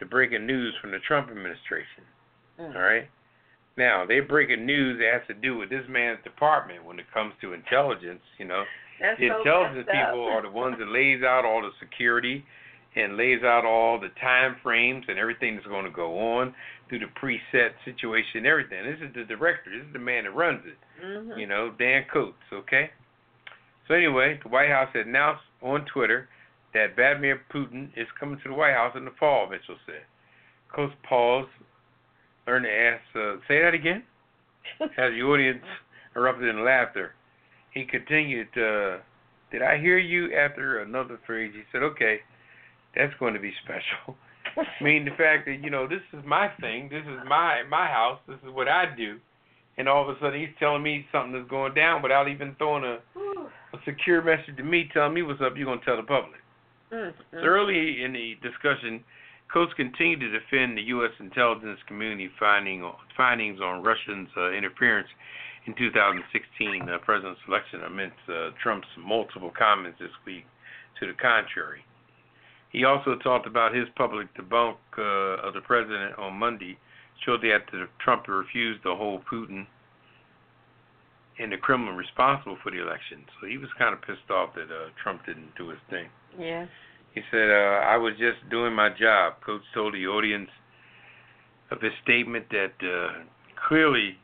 the breaking news from the Trump administration. Mm. All right. Now they breaking news that has to do with this man's department when it comes to intelligence. You know, That's the so messed up. people are the ones that lays out all the security and lays out all the time frames and everything that's going to go on through the preset situation, and everything. This is the director. This is the man that runs it. Mhm. You know, Dan Coats. Okay. So anyway, the White House announced on Twitter that Vladimir Putin is coming to the White House in the fall. Mitchell said. Coats paused, learned to ask, uh, "Say that again." As the audience erupted in laughter, he continued, uh, "Did I hear you?" After another phrase, he said, "Okay, that's going to be special." I mean, the fact that you know this is my thing, this is my my house, this is what I do, and all of a sudden he's telling me something that's going down without even throwing a, a secure message to me, telling me what's up. You're gonna tell the public. Mm, So early in the discussion, Coats continued to defend the U.S. intelligence community finding findings on Russians' uh, interference in 2016 uh, president's election amidst uh, Trump's multiple comments this week to the contrary. He also talked about his public debunk uh, of the president on Monday, shortly after Trump refused to hold Putin and the Kremlin responsible for the election. So he was kind of pissed off that uh, Trump didn't do his thing. Yeah. He said, uh, I was just doing my job. Coats told the audience of his statement that uh, clearly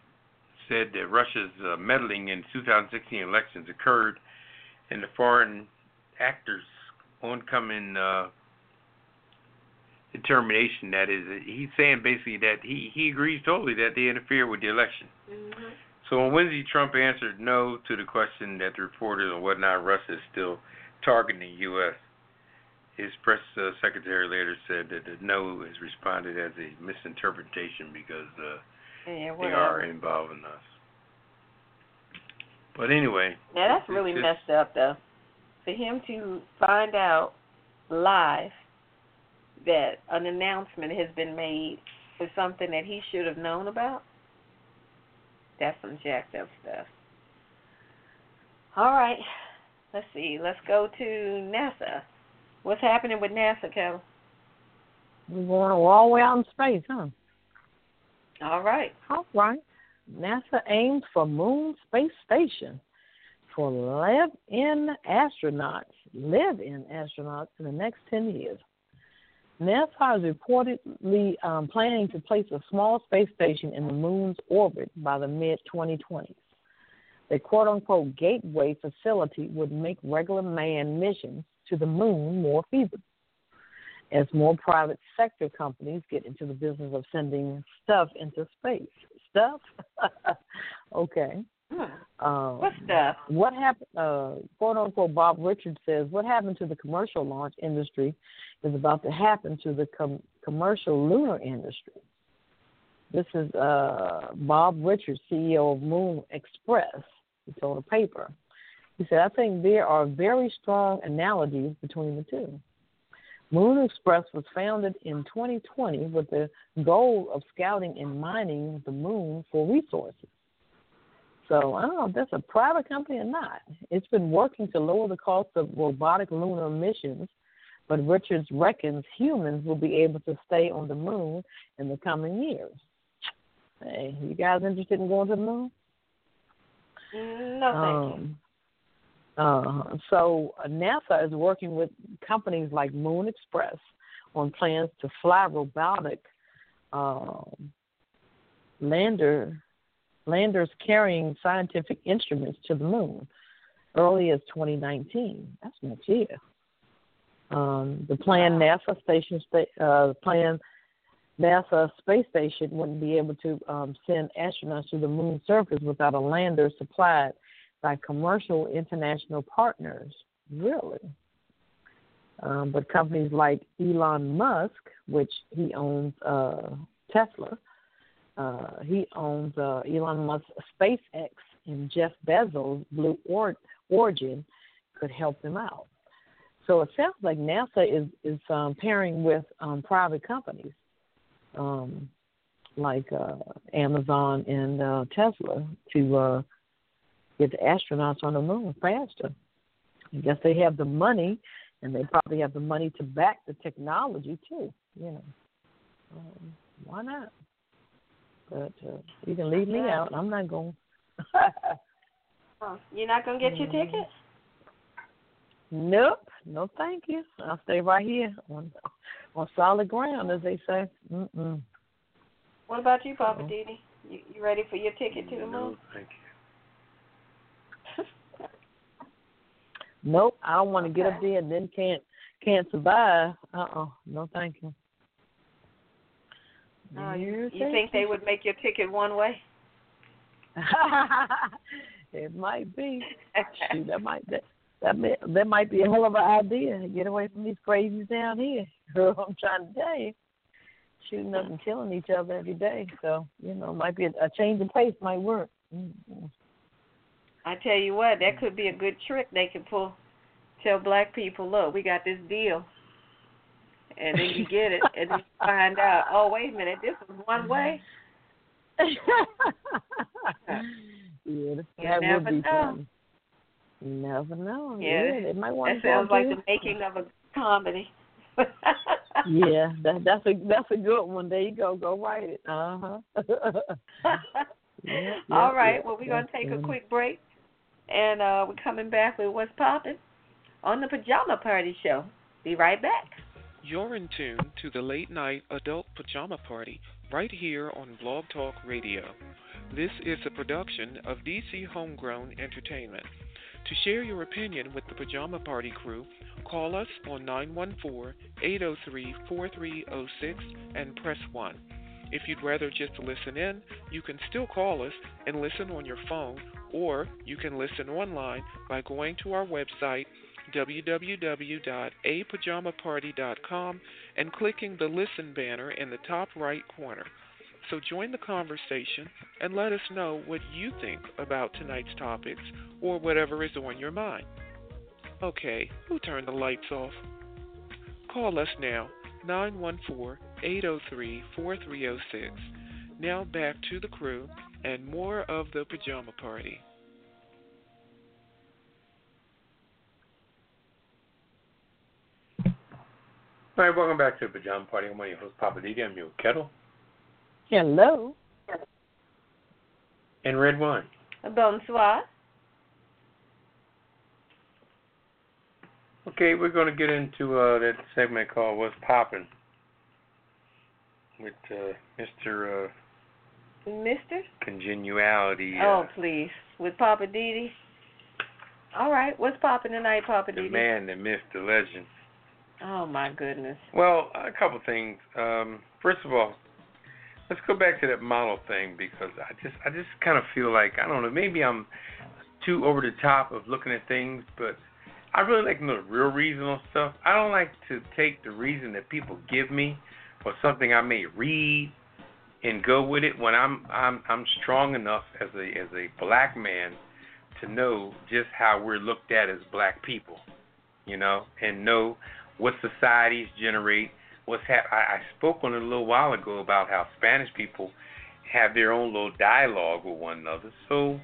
said that Russia's uh, meddling in 2016 elections occurred and the foreign actors' oncoming uh, determination. That is, he's saying basically that he, he agrees totally that they interfered with the election. Mhm. So on Wednesday, Trump answered no to the question that the reporters and whatnot, Russia is still targeting the U.S. His press uh, secretary later said that the no is responded as a misinterpretation because uh, Yeah, they are involving us. But anyway, Yeah, that's really just- messed up though. For him to find out live that an announcement has been made for something that he should have known about, that's some jacked up stuff. All right. Let's see. Let's go to NASA. What's happening with NASA, Kevin? We're going all the way out in space, huh? All right. All right. NASA aims for moon space station for live-in astronauts, live-in astronauts in the next 10 years. NASA is reportedly um, planning to place a small space station in the moon's orbit by the mid-2020s. The quote-unquote gateway facility would make regular manned missions to the moon more feasible as more private sector companies get into the business of sending stuff into space. Stuff? okay. Hmm. Um, What stuff? What happened? Uh, quote unquote, Bob Richards says, "What happened to the commercial launch industry is about to happen to the com- commercial lunar industry." This is uh, Bob Richards, CEO of Moon Express. He told a paper. He said, "I think there are very strong analogies between the two. Moon Express was founded in 2020 with the goal of scouting and mining the moon for resources. So I don't know if that's a private company or not. It's been working to lower the cost of robotic lunar missions but Richards reckons humans will be able to stay on the moon in the coming years. Hey, you guys interested in going to the moon? No, thank um, uh, so NASA is working with companies like Moon Express on plans to fly robotic um, lander landers carrying scientific instruments to the moon early as 2019. That's next year. Um, the planned NASA station, uh, planned NASA space station wouldn't be able to um, send astronauts to the moon surface without a lander supplied by commercial international partners. Really? Um, but companies like Elon Musk, which he owns uh, Tesla, uh, he owns uh, Elon Musk SpaceX, and Jeff Bezos Blue Origin could help them out. So it sounds like NASA is is um, pairing with um, private companies um, like uh, Amazon and uh, Tesla to uh, get the astronauts on the moon faster. I guess they have the money, and they probably have the money to back the technology too. You know, um, why not? But uh, you can leave me out. I'm not going. oh, you're not gonna get your mm-hmm. ticket? Nope. No, thank you. I'll stay right here on on solid ground, as they say. Mm-mm. What about you, Poppa oh. DD? You, you ready for your ticket to the moon? No, thank you. Nope, I don't want to okay. get up there and then can't can't survive. Uh uh-uh. uh no, thank you. Uh, you, you think they would make your ticket one way? it might be. Shoot, that might that, that may, that might be a hell of an idea. Get away from these crazies down here. I'm trying to tell you, shooting up and killing each other every day. So you know, might be a, a change of pace might work. Mm-hmm. I tell you what, that could be a good trick they could pull. Tell black people, look, we got this deal and then you get it, and then you find out, oh wait a minute, this was one way. yeah, that you would be know. fun. You never know. Yeah, yeah they might want that sounds like the making of a comedy. yeah, that that's a that's a good one. There you go. Go write it. Uh huh. yeah, All yeah, right. Yeah, well, we're gonna take a quick break, and uh we're coming back with what's popping on the Pajama Party Show. Be right back. You're in tune to the late night adult pajama party right here on Blog Talk Radio. This is a production of DC Homegrown Entertainment. To share your opinion with the Pajama Party crew, call us on 914 803 4306 and press 1. If you'd rather just listen in, you can still call us and listen on your phone, or you can listen online by going to our website www.apajamaparty.com and clicking the Listen banner in the top right corner. So join the conversation and let us know what you think about tonight's topics or whatever is on your mind. Okay, who turned the lights off? Call us now, 914 803 4306. Now back to the crew and more of the pajama party. All right, welcome back to the Pajama Party. I'm your host, Poppa DD. I'm your Ketel. Hello. And Redwine. Bonsoir. Okay, we're going to get into uh, that segment called What's Poppin' with uh, Mr. Uh, Mr. Congeniality. Uh, oh, please. With Poppa DD. All right, what's popping tonight, Poppa the DD? The man, the myth, the legend. Oh my goodness. Well, a couple things. Um, first of all, let's go back to that model thing because I just I just kind of feel like I don't know maybe I'm too over the top of looking at things, but I really like to know the real reason on stuff. I don't like to take the reason that people give me or something I may read and go with it when I'm I'm I'm strong enough as a as a black man to know just how we're looked at as black people, you know, and know what societies generate, what's hap- I, I spoke on it a little while ago about how Spanish people have their own little dialogue with one another. So,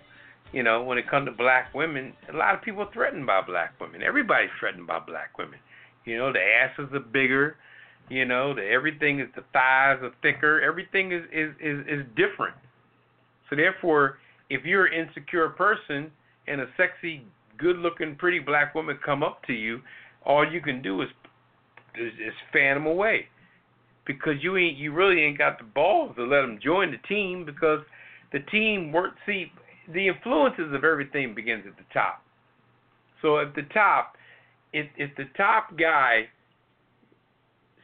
you know, when it comes to black women, a lot of people are threatened by black women. Everybody's threatened by black women. You know, the asses are bigger. You know, the everything is the thighs are thicker. Everything is is is, is different. So therefore, if you're an insecure person and a sexy, good-looking, pretty black woman come up to you, all you can do is is, is fan them away because you ain't you really ain't got the balls to let them join the team because the team work see the influences of everything begins at the top. So at the top, if if the top guy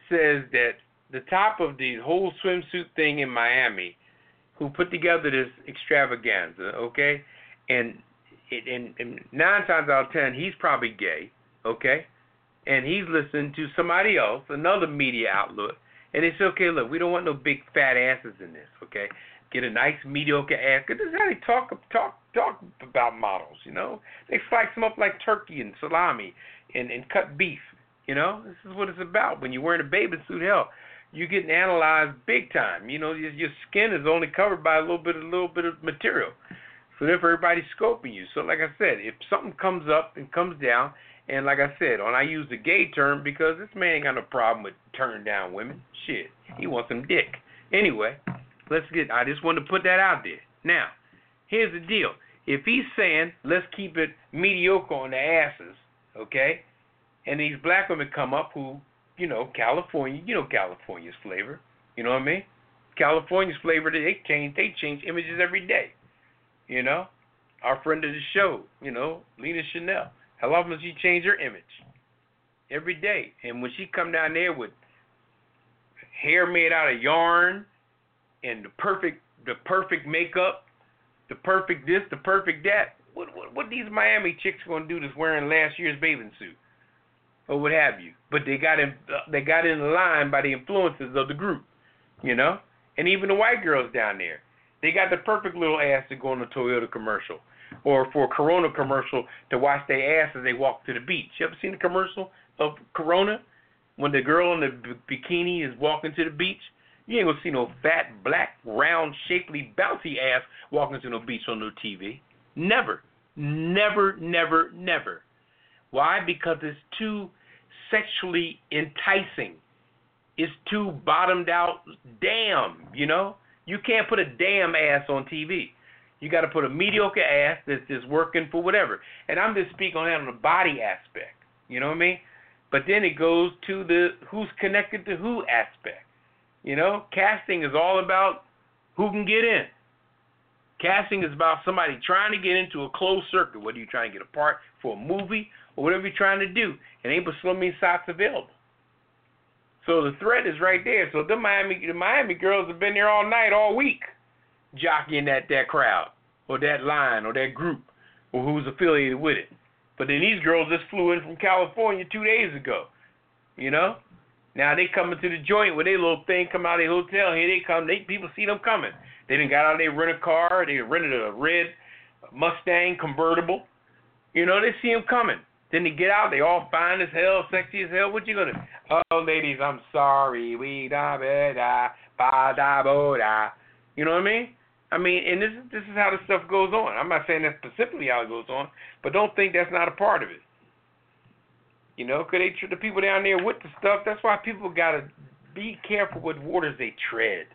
says that the top of the whole swimsuit thing in Miami, who put together this extravaganza, okay, and and, and nine times out of ten he's probably gay, okay, and he's listening to somebody else, another media outlet, and say, okay, look, we don't want no big fat asses in this, okay. Get a nice mediocre ass. Cause this is how they talk talk talk about models, you know. They slice them up like turkey and salami and and cut beef. You know, this is what it's about. When you're wearing a bathing suit, hell, you're getting analyzed big time. You know, your, your skin is only covered by a little bit, a little bit of material. So therefore, everybody's scoping you. So like I said, if something comes up and comes down, and like I said, and I use the gay term because this man ain't got no problem with turning down women. Shit, he wants some dick. Anyway, let's get. I just wanted to put that out there. Now, here's the deal. If he's saying let's keep it mediocre on the asses, okay, and these black women come up who, you know, California, you know California's flavor. You know what I mean? California's flavor, they change they change images every day. You know? Our friend of the show, you know, Lena Chanel. How often does she change her image? Every day. And when she come down there with hair made out of yarn and the perfect the perfect makeup, the perfect this, the perfect that, what what, what these Miami chicks gonna do that's wearing last year's bathing suit? Or what have you. But they got in uh, they got in line by the influences of the group, you know. And even the white girls down there, they got the perfect little ass to go on a Toyota commercial, or for a Corona commercial to wash their ass as they walk to the beach. You ever seen the commercial of Corona when the girl in the b- bikini is walking to the beach? You ain't gonna see no fat, black, round, shapely, bouncy ass walking to no beach on no TV. Never, never, never, never. Why? Because it's too sexually enticing. It's too bottomed out. Damn, you know. You can't put a damn ass on TV. You got to put a mediocre ass that's just working for whatever. And I'm just speaking on that on the body aspect. You know what I mean? But then it goes to the who's connected to who aspect. You know, casting is all about who can get in. Casting is about somebody trying to get into a closed circuit, whether you're trying to get a part for a movie or whatever you're trying to do. It ain't but swimming socks available. So the threat is right there. So the Miami the Miami girls have been there all night, all week, jockeying that that crowd or that line or that group or who's affiliated with it. But then these girls just flew in from California two days ago. You know? Now they coming to the joint with their little thing come out of the hotel. Here they come. They people see them coming. They didn't got out. They rent a car. They rented a red Mustang convertible. You know they see them coming. Then they get out, they all fine as hell, sexy as hell. What you gonna? Oh, ladies, I'm sorry. We da ba da ba da bo da. You know what I mean? I mean, and this this is how the stuff goes on. I'm not saying that's specifically how it goes on, but don't think that's not a part of it. You know, cause they the people down there with the stuff. That's why people gotta be careful what waters they tread.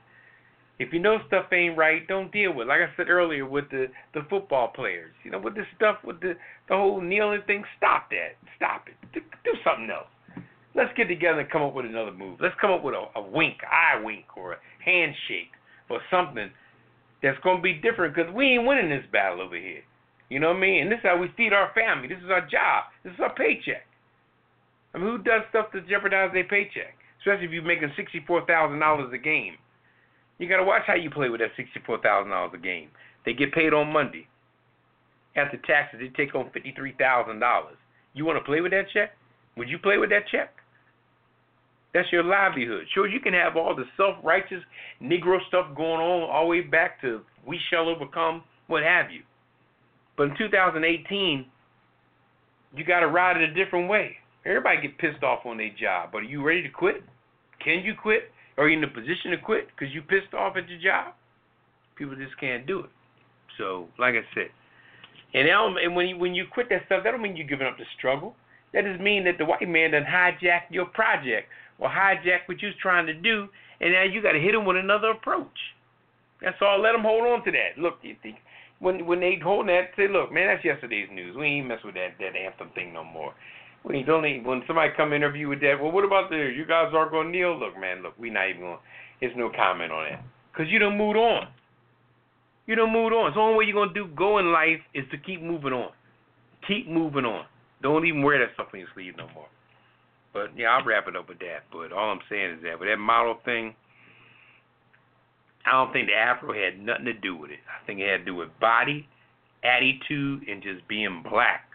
If you know stuff ain't right, don't deal with. It. Like I said earlier, with the the football players, you know, with this stuff, with the the whole kneeling thing, stop that. Stop it. Do, do something else. Let's get together and come up with another move. Let's come up with a, a wink, eye wink, or a handshake, or something that's gonna be different. Cause we ain't winning this battle over here. You know what I mean? And this is how we feed our family. This is our job. This is our paycheck. I mean, who does stuff to jeopardize their paycheck? Especially if you're making sixty-four thousand dollars a game. You got to watch how you play with that sixty-four thousand dollars a game. They get paid on Monday. After taxes, they take home fifty-three thousand dollars. You want to play with that check? Would you play with that check? That's your livelihood. Sure, you can have all the self-righteous Negro stuff going on all the way back to "We shall overcome," what have you. But in 2018, you got to ride it a different way. Everybody get pissed off on their job, but are you ready to quit? Can you quit? Are you in a position to quit because you pissed off at your job? People just can't do it. So, like I said, and, and when you when you quit that stuff, that don't mean you're giving up the struggle. That just means that the white man done hijacked your project or hijacked what you was trying to do, and now you got to hit him with another approach. That's all. Let them hold on to that. Look, you think when when they hold that, say, look, man, that's yesterday's news. We ain't mess with that that anthem thing no more. When you don't when somebody come interview with that, well, what about the you guys are going to kneel? Look, man, look, we not even. To. There's no comment on that because you don't move on. You don't move on. So the only way you're gonna do go in life is to keep moving on. Keep moving on. Don't even wear that stuff on your sleeve no more. But yeah, I'll wrap it up with that. But all I'm saying is that with that model thing, I don't think the Afro had nothing to do with it. I think it had to do with body, attitude, and just being black,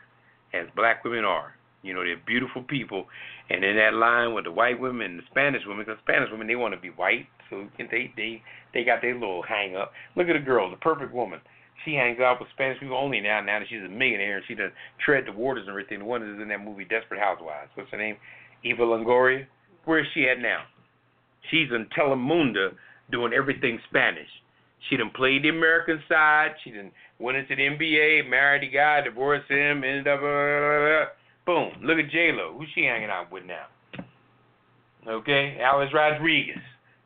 as black women are. You know, they're beautiful people, and in that line with the white women and the Spanish women, because Spanish women they want to be white, so they they they got their little hang up. Look at the girl, the perfect woman. She hangs out with Spanish people only now. Now that she's a millionaire and she done tread the waters and everything. The one that's in that movie Desperate Housewives. What's her name? Eva Longoria. Where is she at now? She's in Telemundo doing everything Spanish. She done played the American side. She done went into the NBA, married the guy, divorced him, ended up. Blah, blah, blah. Boom. Look at J Lo. Who's she hanging out with now? Okay, Alex Rodriguez.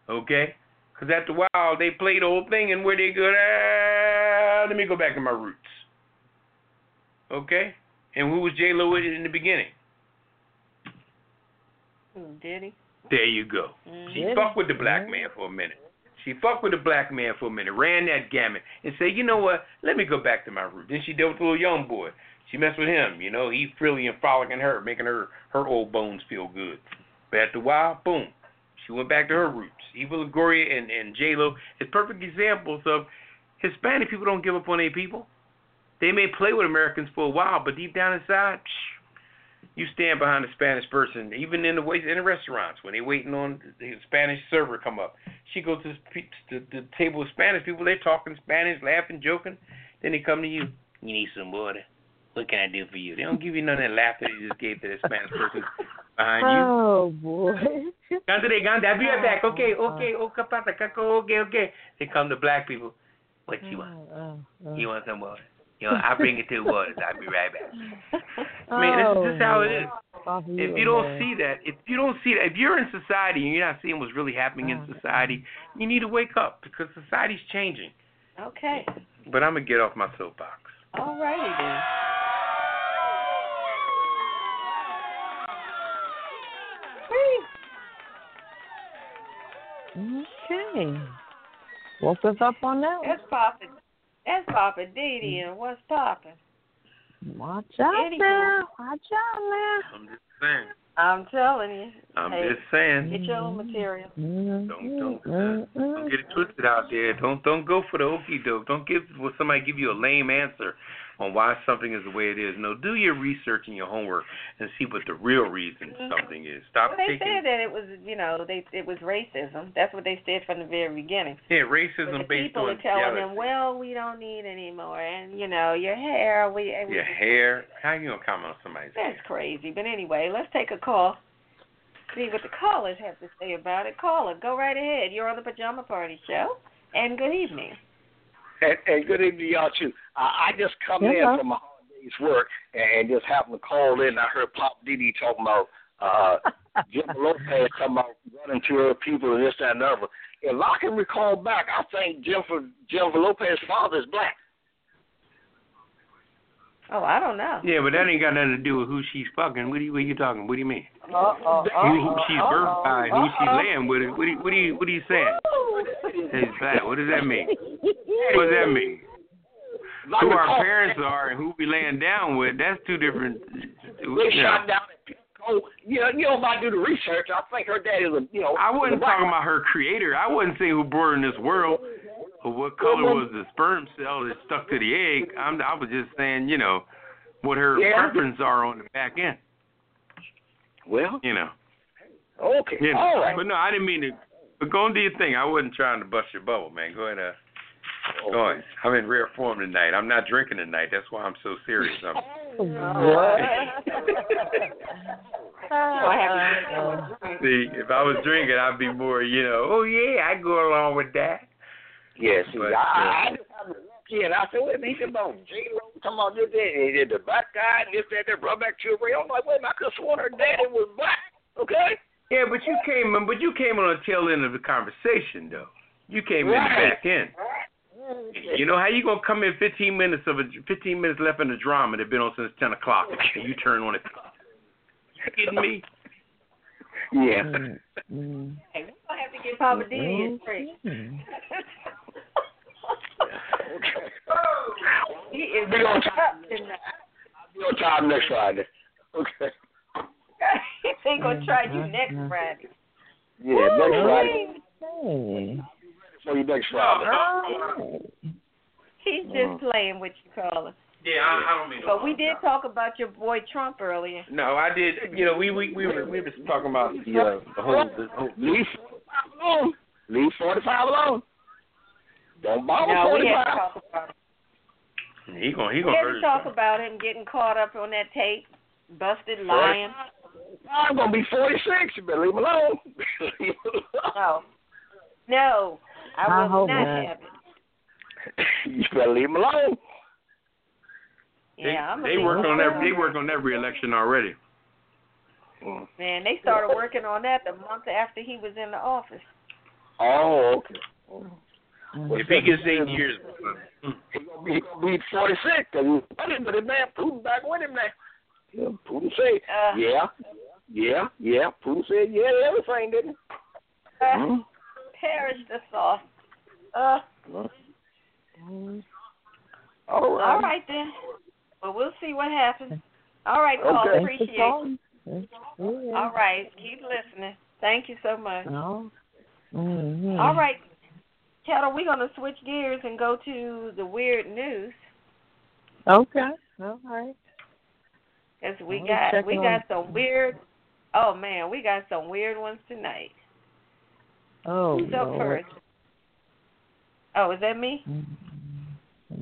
Okay, because after a while they play the whole thing, and where they go, ah, let me go back to my roots. Okay, and who was J Lo with in the beginning? Did he? There you go. Mm. She fucked with the black man for a minute. She fucked with the black man for a minute, ran that gamut, and said, you know what? Let me go back to my roots. Then she dealt with a little young boy. She messed with him. You know, he frilly and frolicking her, making her her old bones feel good. But after a while, boom, she went back to her roots. Eva Longoria and and J Lo is perfect examples of Hispanic people don't give up on their people. They may play with Americans for a while, but deep down inside, psh, you stand behind a Spanish person, even in the waits in the restaurants when they're waiting on the Spanish server come up. She goes to the, the table of Spanish people. They're talking Spanish, laughing, joking. Then they come to you. You need some water. What can I do for you? They don't give you none of that laughter you just gave to the Spanish person behind you. Oh boy. Gante, gante, I'll be right back. Okay, okay, okay, pata, caco, okay, okay. They come to black people. What you want? Uh, uh, You want some water? You know, I'll bring it to the waters. I'll be right back. Man, this is just how it is. If you, you don't see that, if you don't see that, if you're in society and you're not seeing what's really happening in society, you need to wake up because society's changing. Okay. But I'm gonna get off my soapbox. All righty then. Okay. What's us up on that one. That's popping. That's popping. DD and what's popping? Watch out Anywho. now. Watch out now. I'm just saying. I'm telling you. I'm Hey, just saying. Get your own material. Mm-hmm. Don't don't mm-hmm. don't get it twisted out there. Don't don't go for the okey doke. Don't give will somebody give you a lame answer on why something is the way it is. No, do your research and your homework and see what the real reason mm-hmm. something is. Stop Well, they taking said that it was, you know, they it was racism. That's what they said from the very beginning. yeah But racism the based people on are telling jealousy. them, well, we don't need anymore, and you know, your hair, we. we your hair. How you gonna comment on somebody's That's hair? crazy. But anyway, let's take a call. See what the callers have to say about it. Caller, go right ahead. You're on the Pajama Party Show. And good evening. And, and good evening, to y'all too. Uh, I just come Yeah. in from my holiday's work and just happened to call in. I heard Pop Diddy talking about uh, Jim Lopez talking about running to her people and this, that, and the other. If I can recall back, I think Jennifer Jennifer Lopez's father is black. Oh, I don't know. Yeah, but that ain't got nothing to do with who she's fucking. What are you, what are you talking? What do you mean? Uh-oh, Who, who she's birthed by, and who she's laying with? What are you, what are you, what are you saying? It's black. What does that mean? What does that mean? If Who our recall, parents are and who we laying down with? That's two different. They You know. shot down at Pico. You know, you know, if I do the research, I think her dad is a, you know. I wasn't talking about her creator. I wasn't saying who brought her in this world or what color was the sperm cell that stuck to the egg. I'm, I was just saying, you know, what her Yeah. preferences are on the back end. Well, You know. okay, You know. all right. But no, I didn't mean to. But go and do your thing. I wasn't trying to bust your bubble, man. Go ahead. Uh, go ahead. I'm in rare form tonight. I'm not drinking tonight. That's why I'm so serious. I'm, What? see, if I was drinking, I'd be more, you know, oh yeah, I go along with that. Yeah, see, But, I, uh, I just happened to look Yeah, and I said, wait a minute, he said about J Lo talking about this, that, and he said the black guy and this, that, that, brought back children. I'm like, wait a minute, I could have sworn her daddy was black. Okay. Yeah, but you came but you came on the tail end of the conversation though. You came in the back end. You know how you gonna come in 15 minutes of a 15 minutes left in the drama that been on since 10 o'clock, and you turn on it. You kidding me? Yeah. Mm. Hey, we're gonna have to get Papa Diddy his break. Mm. okay. He is We gonna up tonight. I'll be on time next Friday. Okay. he ain't gonna try you next Friday. Yeah, next Friday. Hey. For you next Friday. He's just playing with you, caller. Yeah, I, I don't mean. But we did talk about your boy Trump earlier. No, I did. You know, we we we were we were talking about the uh, the whole the whole. Leave 45 alone. Leave 45 alone. Don't bother No, we 45. had talk about it. He gonna he We gonna had hurt to talk himself. about him getting caught up on that tape, busted lying. I'm going to be 46. You better leave him alone. Leave him alone. No, no, I I will hope not not. have it. you better leave him alone. They, Yeah, I'm they work on that. They work on every election already. Man, they started working on that the month after he was in the office. Oh, okay. If he gets eight years, He gonna be, be 46 because he's running, but his man Putin back with him now. Yeah, Putin said, Uh, yeah, yeah, yeah. Putin said, yeah, everything, didn't he? uh, Mhm. perish the sauce. Uh, All right. all right then. Well, we'll see what happens. All right, Paul. Okay. Appreciate it. All right, keep listening. Thank you so much. Oh. Mm-hmm. All right, Ketel, we're gonna switch gears and go to the weird news Okay. All right. because we got we on- got some weird. Oh man, we got some weird ones tonight. Oh, Who's up Lord. first? Oh, is that me? Mm-hmm.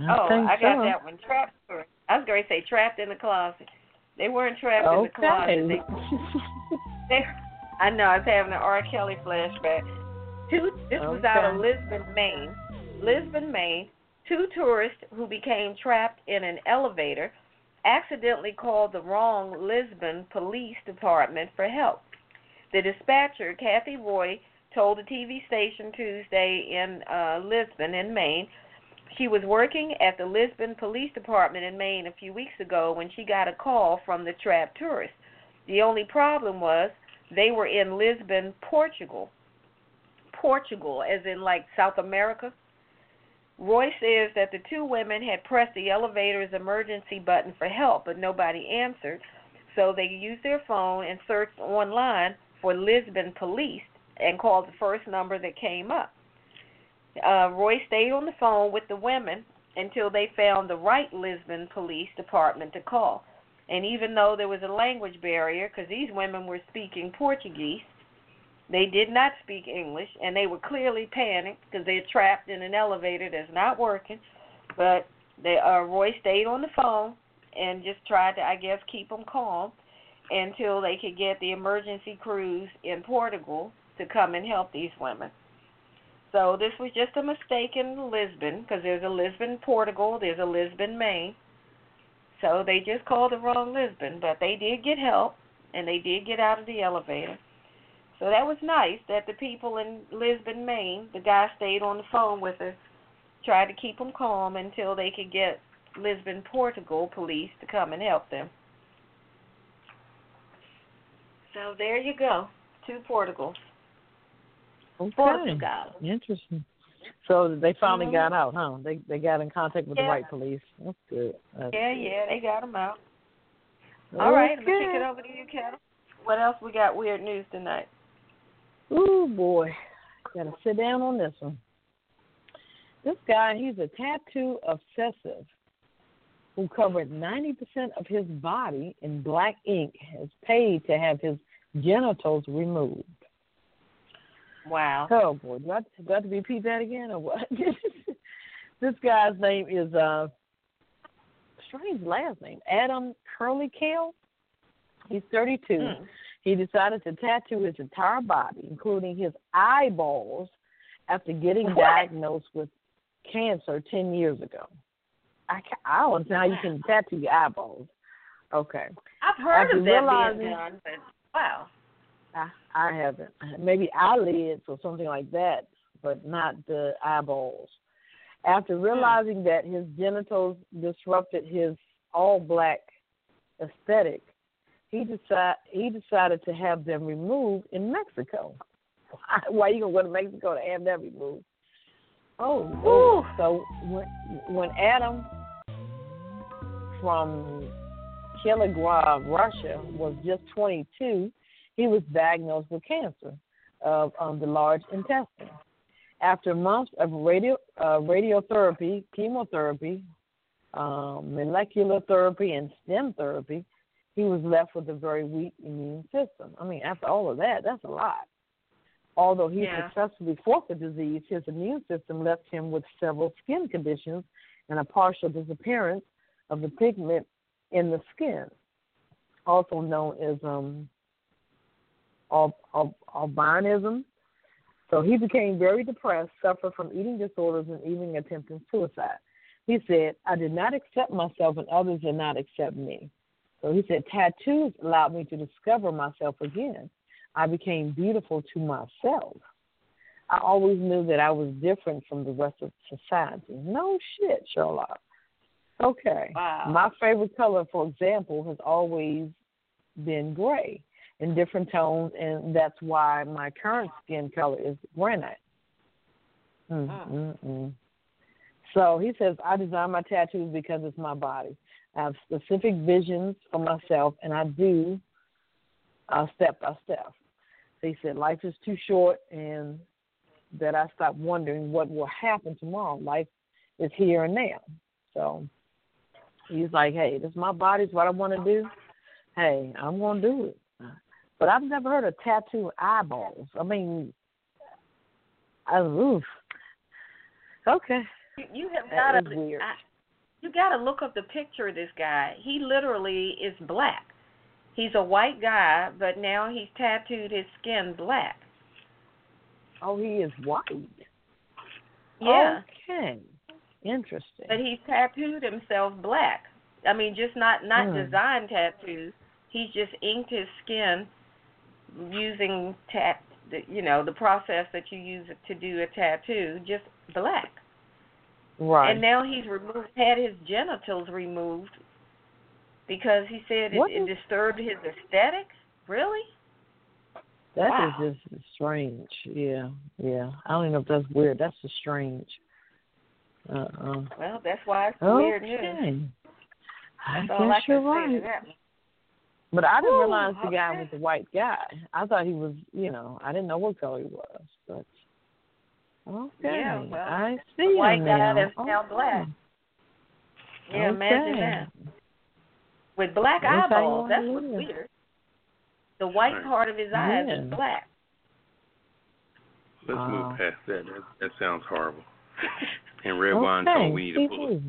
I oh, I got so. that one. Trapped. I was going to say trapped in the closet. They weren't trapped in the closet. They, they, I know. I was having an R. Kelly flashback. Two. This was out of Lisbon, Maine. Lisbon, Maine. Two tourists who became trapped in an elevator accidentally called the wrong Lisbon Police Department for help. The dispatcher, Kathy Roy, told the TV station Tuesday in uh, Lisbon, in Maine, she was working at the Lisbon Police Department in Maine a few weeks ago when she got a call from the trapped tourists. The only problem was they were in Lisbon, Portugal. Portugal, as in like South America. Roy says that the two women had pressed the elevator's emergency button for help, but nobody answered. So they used their phone and searched online for Lisbon police and called the first number that came up. Uh, Roy stayed on the phone with the women until they found the right Lisbon Police Department to call. And even though there was a language barrier, because these women were speaking Portuguese, they did not speak English, and they were clearly panicked because they're trapped in an elevator that's not working. But they, uh, Roy stayed on the phone and just tried to, I guess, keep them calm until they could get the emergency crews in Portugal to come and help these women. So this was just a mistake in Lisbon because there's a Lisbon, Portugal, there's a Lisbon, Maine. So they just called the wrong Lisbon, but they did get help and they did get out of the elevator. So that was nice that the people in Lisbon, Maine, the guy stayed on the phone with us, tried to keep them calm until they could get Lisbon, Portugal police to come and help them. So there you go. Two Portugals. Okay. Portugal. Interesting. So they finally Mhm. got out, huh? They they got in contact with Yeah. the right police. That's good. That's Yeah, yeah, they got them out. good. All right, I'm gonna kick it over to you, Ketel. What else we got weird news tonight? Ooh boy, gotta sit down on this one. This guy, he's a tattoo obsessive who covered 90% of his body in black ink, has paid to have his genitals removed. Wow. Oh boy, do I, do I have to repeat that again or what? this guy's name is uh strange last name, Adam Curly Kale. He's 32. Hmm. He decided to tattoo his entire body, including his eyeballs, after getting What? diagnosed with cancer ten years ago. I I don't know how you can tattoo your eyeballs. Okay. I've heard After of that realizing- being done, but wow. I, I haven't. Maybe eyelids or something like that, but not the eyeballs. After hmm. realizing that his genitals disrupted his all black aesthetic, he decide he decided to have them removed in Mexico. Why, why you gonna go to Mexico to have that removed? Oh, oh. so when when Adam from Kiligov, Russia, was just 22, he was diagnosed with cancer of um, the large intestine. After months of radio uh, radiotherapy, chemotherapy, um, molecular therapy, and stem therapy, he was left with a very weak immune system. I mean, after all of that, that's a lot. Although he Yeah. successfully fought the disease, his immune system left him with several skin conditions and a partial disappearance of the pigment in the skin, also known as um, albinism. So he became very depressed, suffered from eating disorders, and even attempting suicide. He said, I did not accept myself, and others did not accept me. So he said, tattoos allowed me to discover myself again. I became beautiful to myself. I always knew that I was different from the rest of society. No shit, Sherlock. Okay. Wow. My favorite color, for example, has always been gray in different tones, and that's why my current skin color is granite. Mm, mm, mm. So he says, I design my tattoos because it's my body. I have specific visions for myself, and I do uh, step by step. So he said, life is too short, and that I stop wondering what will happen tomorrow. Life is here and now. So he's like, hey, this is my body. It's what I want to do. Hey, I'm going to do it. But I've never heard of tattoo eyeballs. I mean, I, oof. Okay. You, you have That got to you got to look up the picture of this guy. He literally is black. He's a white guy, but now he's tattooed his skin black. Oh, he is white. Yeah, Okay. Interesting. but he's tattooed himself black. I mean, just not not Hmm. design tattoos. He's just inked his skin using tat, the, you know, the process that you use to do a tattoo, just black. right. And now he's removed, had his genitals removed because he said it, it is- disturbed his aesthetic. Really? That Wow. is just strange. Yeah, yeah. I don't even know if that's weird. That's just strange. Uh uh Well, that's why it's weird news. Okay. I That's all I guess you're can say to right. That. But I didn't Whew, realize the guy was a white guy. I thought he was, you know, I didn't know what color he was. But okay, Yeah, well, I see white him guy now. that's now black. Yeah, imagine that. With black That's eyeballs, that's what's live. weird. The white part of his eyes Yeah. is black. Let's Wow. move uh, past that. that. That sounds horrible. And Redwine told me to pull it.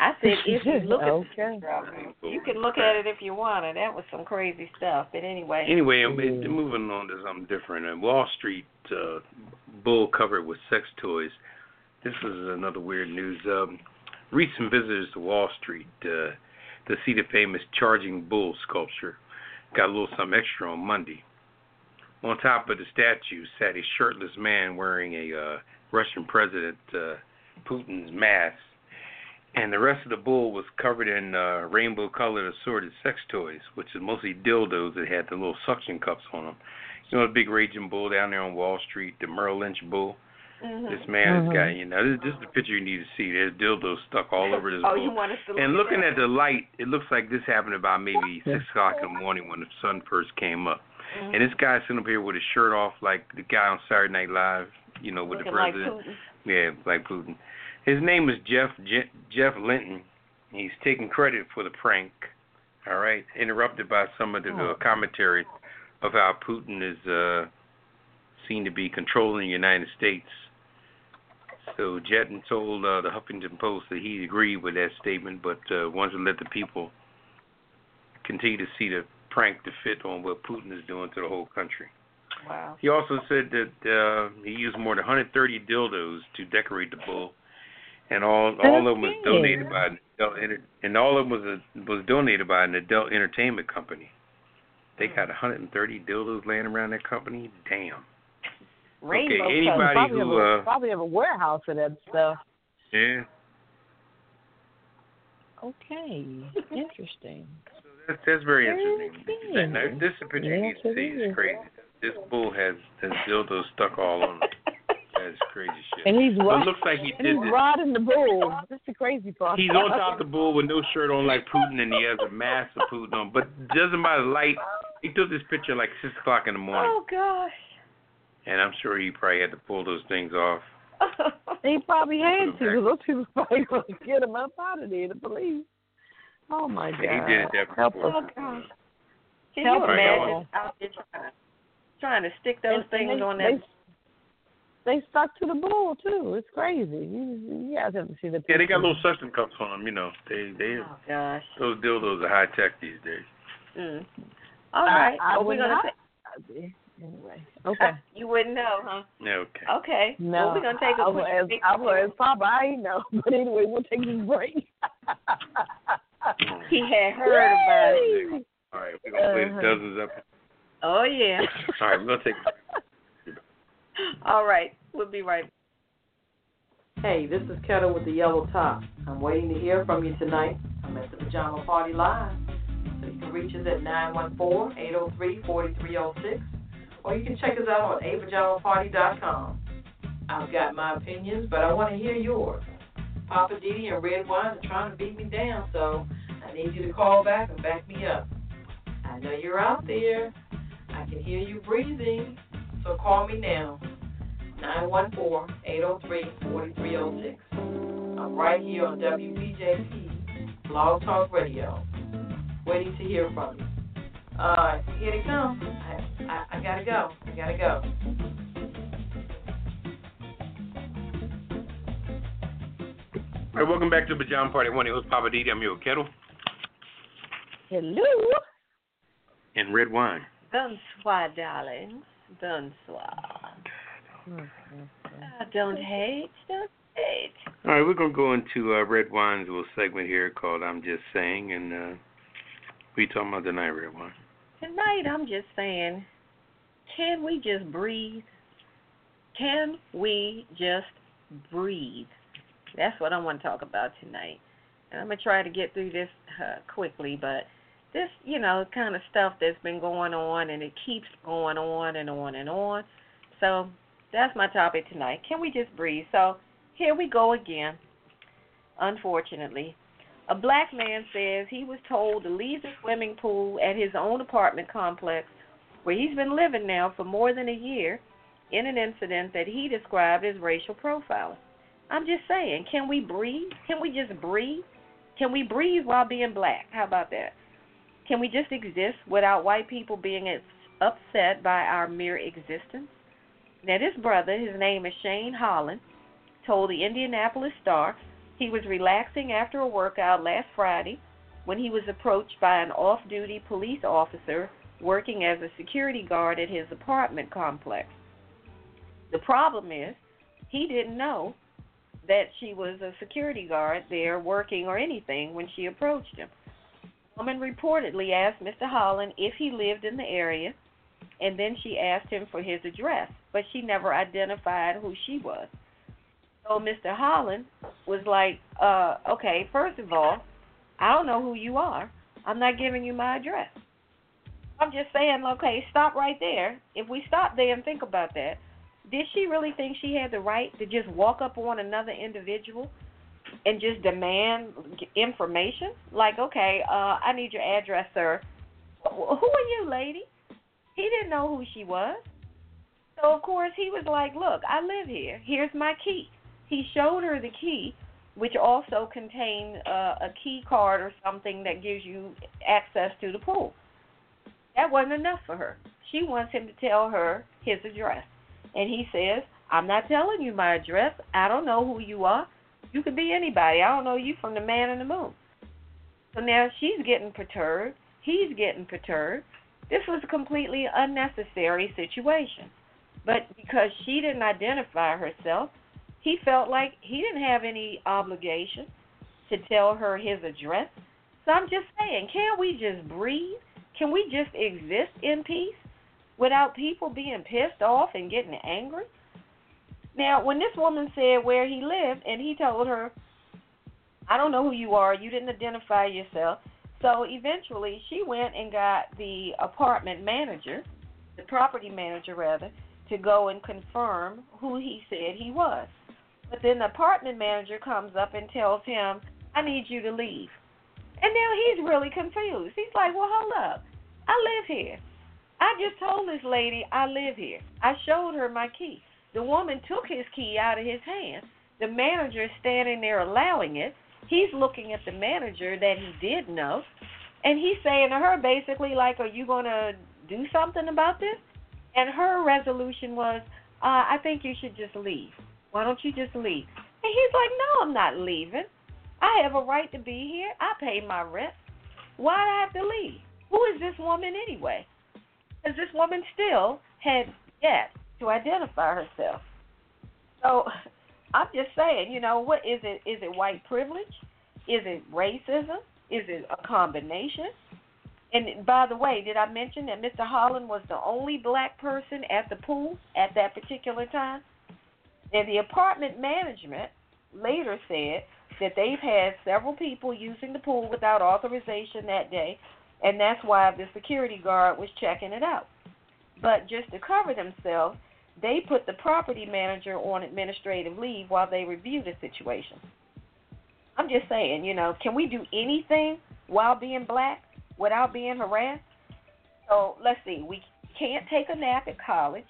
I said if you look at okay. the you can look at it if you want to. That was some crazy stuff. But anyway, Anyway, I'm Yeah. moving on to something different. A Wall Street uh, bull covered with sex toys. This is another weird news. Um, recent visitors to Wall Street uh, to see the famous charging bull sculpture got a little something extra on Monday. On top of the statue sat a shirtless man wearing a uh, Russian President uh, Putin's mask, and the rest of the bull was covered in uh, rainbow-colored assorted sex toys, which is mostly dildos that had the little suction cups on them. You know the big raging bull down there on Wall Street, the Merrill Lynch bull. Mhm. This man Mhm. has got you know this, this is the picture you need to see. There's dildos stuck all over this oh, bull. you want us to look And looking at at the light, it looks like this happened about maybe six o'clock in the morning when the sun first came up. Mhm. And this guy's sitting up here with his shirt off, like the guy on Saturday Night Live, you know, with looking the like president. Putin. Yeah, like Putin. His name is Jeff Je- Jeff Linton. He's taking credit for the prank. All right, interrupted by some of the Oh. commentary of how Putin is uh, seen to be controlling the United States. So Jetton told uh, the Huffington Post that he agreed with that statement, but uh, wants to let the people continue to see the prank to fit on what Putin is doing to the whole country. Wow. He also said that uh, he used more than 130 dildos to decorate the bull, and all all of them was Okay. donated by an adult enter- and all of them was a, was donated by an adult entertainment company. They got 130 dildos laying around that company. Damn. Rainbow Okay, anybody probably, who have a, uh probably have a warehouse of that stuff. yeah, Okay, interesting. that's that's very interesting. That, now, this is picture you need to see. It's crazy. This bull has has dildos stuck all on him. That's crazy shit. And he's But it looks like he and did he's this. riding the bull. That's the crazy part. He's on top of the bull with no shirt on like Putin, and he has a mask of Putin on. But judging by the light, he took this picture like six o'clock in the morning, oh gosh. and I'm sure he probably had to pull those things off. He probably had to, because those people probably going to get him up out of there, the police. Oh, my God. He did it that Help us. oh gosh. Can Help you imagine out there trying to, trying to stick those And- and things they, on that? they stuck to the bull, too. It's crazy. You, you guys have to see the Yeah, they got pictures. little suction cups on them. You know, they they Oh gosh. those dildos are high tech these days. Mm. All right. I, I well, we're gonna not. take- Anyway, okay. you wouldn't know, huh? Yeah, okay. Okay. No, Well, we're gonna take a I, quick was, break. I was Poppa. I ain't know, but anyway, we'll take this break. He had heard about it. All right, we're gonna play the Uh-huh. dozens up. Oh yeah. All right, we're gonna take. All right. We'll be right. Hey, this is Ketel with the yellow top. I'm waiting to hear from you tonight. I'm at the Pajama Party Live. So you can reach us at 914-803-4306 or you can check us out on apajamaparty.com. I've got my opinions, but I want to hear yours. Papa Diddy and Redwine are trying to beat me down, so I need you to call back and back me up. I know you're out there. I can hear you breathing, so call me now. 914-803-4306. I'm right here on WPJP Blog Talk Radio, waiting to hear from you. Uh, here they come. I, I, I gotta go. I gotta go. All right, welcome back to the Pajama Party. One host Poppa DD. I'm your Ketel Hello. and Redwine. Bonsoir, darlings. Bonsoir. Uh, don't hate. Don't hate. All right, we're gonna go into uh, Redwine's little segment here called "I'm Just Saying," and uh, what are talking about tonight, Redwine? Tonight, I'm just saying, can we just breathe? Can we just breathe? That's what I want to talk about tonight. And I'm going to try to get through this uh, quickly, but this, you know, kind of stuff that's been going on and it keeps going on and on and on. So that's my topic tonight. Can we just breathe? So here we go again. Unfortunately, a black man says he was told to leave the swimming pool at his own apartment complex, where he's been living now for more than a year, in an incident that he described as racial profiling. I'm just saying, can we breathe? Can we just breathe? Can we breathe while being black? How about that? Can we just exist without white people being upset by our mere existence? Now, this brother, his name is Shane Holland, told the Indianapolis Star he was relaxing after a workout last Friday when he was approached by an off duty police officer working as a security guard at his apartment complex. The problem is, he didn't know that she was a security guard there working or anything when she approached him. Woman reportedly asked Mr. Holland if he lived in the area, and then she asked him for his address, but she never identified who she was. So Mr. Holland was like, uh, okay, first of all, I don't know who you are. I'm not giving you my address. I'm just saying, okay, stop right there. If we stop there and think about that, did she really think she had the right to just walk up on another individual and just demand information? Like, okay, uh, I need your address, sir. Who are you, lady? He didn't know who she was. So, of course, he was like, look, I live here. Here's my key. He showed her the key, which also contained uh, a key card or something that gives you access to the pool. That wasn't enough for her. She wants him to tell her his address. And he says, I'm not telling you my address. I don't know who you are. You could be anybody. I don't know you from the man in the moon. So now she's getting perturbed. He's getting perturbed. This was a completely unnecessary situation. But because she didn't identify herself, he felt like he didn't have any obligation to tell her his address. So I'm just saying, can't we just breathe? Can we just exist in peace without people being pissed off and getting angry? Now, when this woman said where he lived, and he told her, I don't know who you are, you didn't identify yourself. So eventually, she went and got the apartment manager, the property manager rather, to go and confirm who he said he was. But then the apartment manager comes up and tells him, I need you to leave. And now he's really confused. He's like, Well, hold up. I live here. I just told this lady I live here. I showed her my key. The woman took his key out of his hand. The manager is standing there allowing it. He's looking at the manager that he did know. And he's saying to her basically, like, Are you to do something about this? And her resolution was, uh, I think you should just leave. Why don't you just leave? And he's like, No, I'm not leaving. I have a right to be here. I pay my rent. Why do I have to leave? Who is this woman anyway? Because this woman still had yet to identify herself. So I'm just saying, you know, what is it? Is it white privilege? Is it racism? Is it a combination? And by the way, did I mention that Mr. Holland was the only black person at the pool at that particular time? And the apartment management later said that they've had several people using the pool without authorization that day, and that's why the security guard was checking it out. But just to cover themselves, they put the property manager on administrative leave while they review the situation. I'm just saying, you know, can we do anything while being black without being harassed? So let's see, we can't take a nap at college,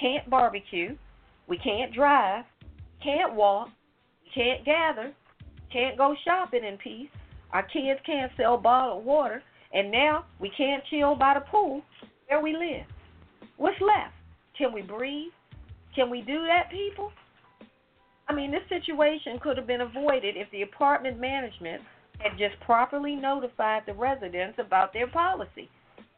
can't barbecue, we can't drive, can't walk, can't gather, can't go shopping in peace. Our kids can't sell bottled water, and now we can't chill by the pool where we live. What's left? Can we breathe? Can we do that, people? I mean, this situation could have been avoided if the apartment management had just properly notified the residents about their policy,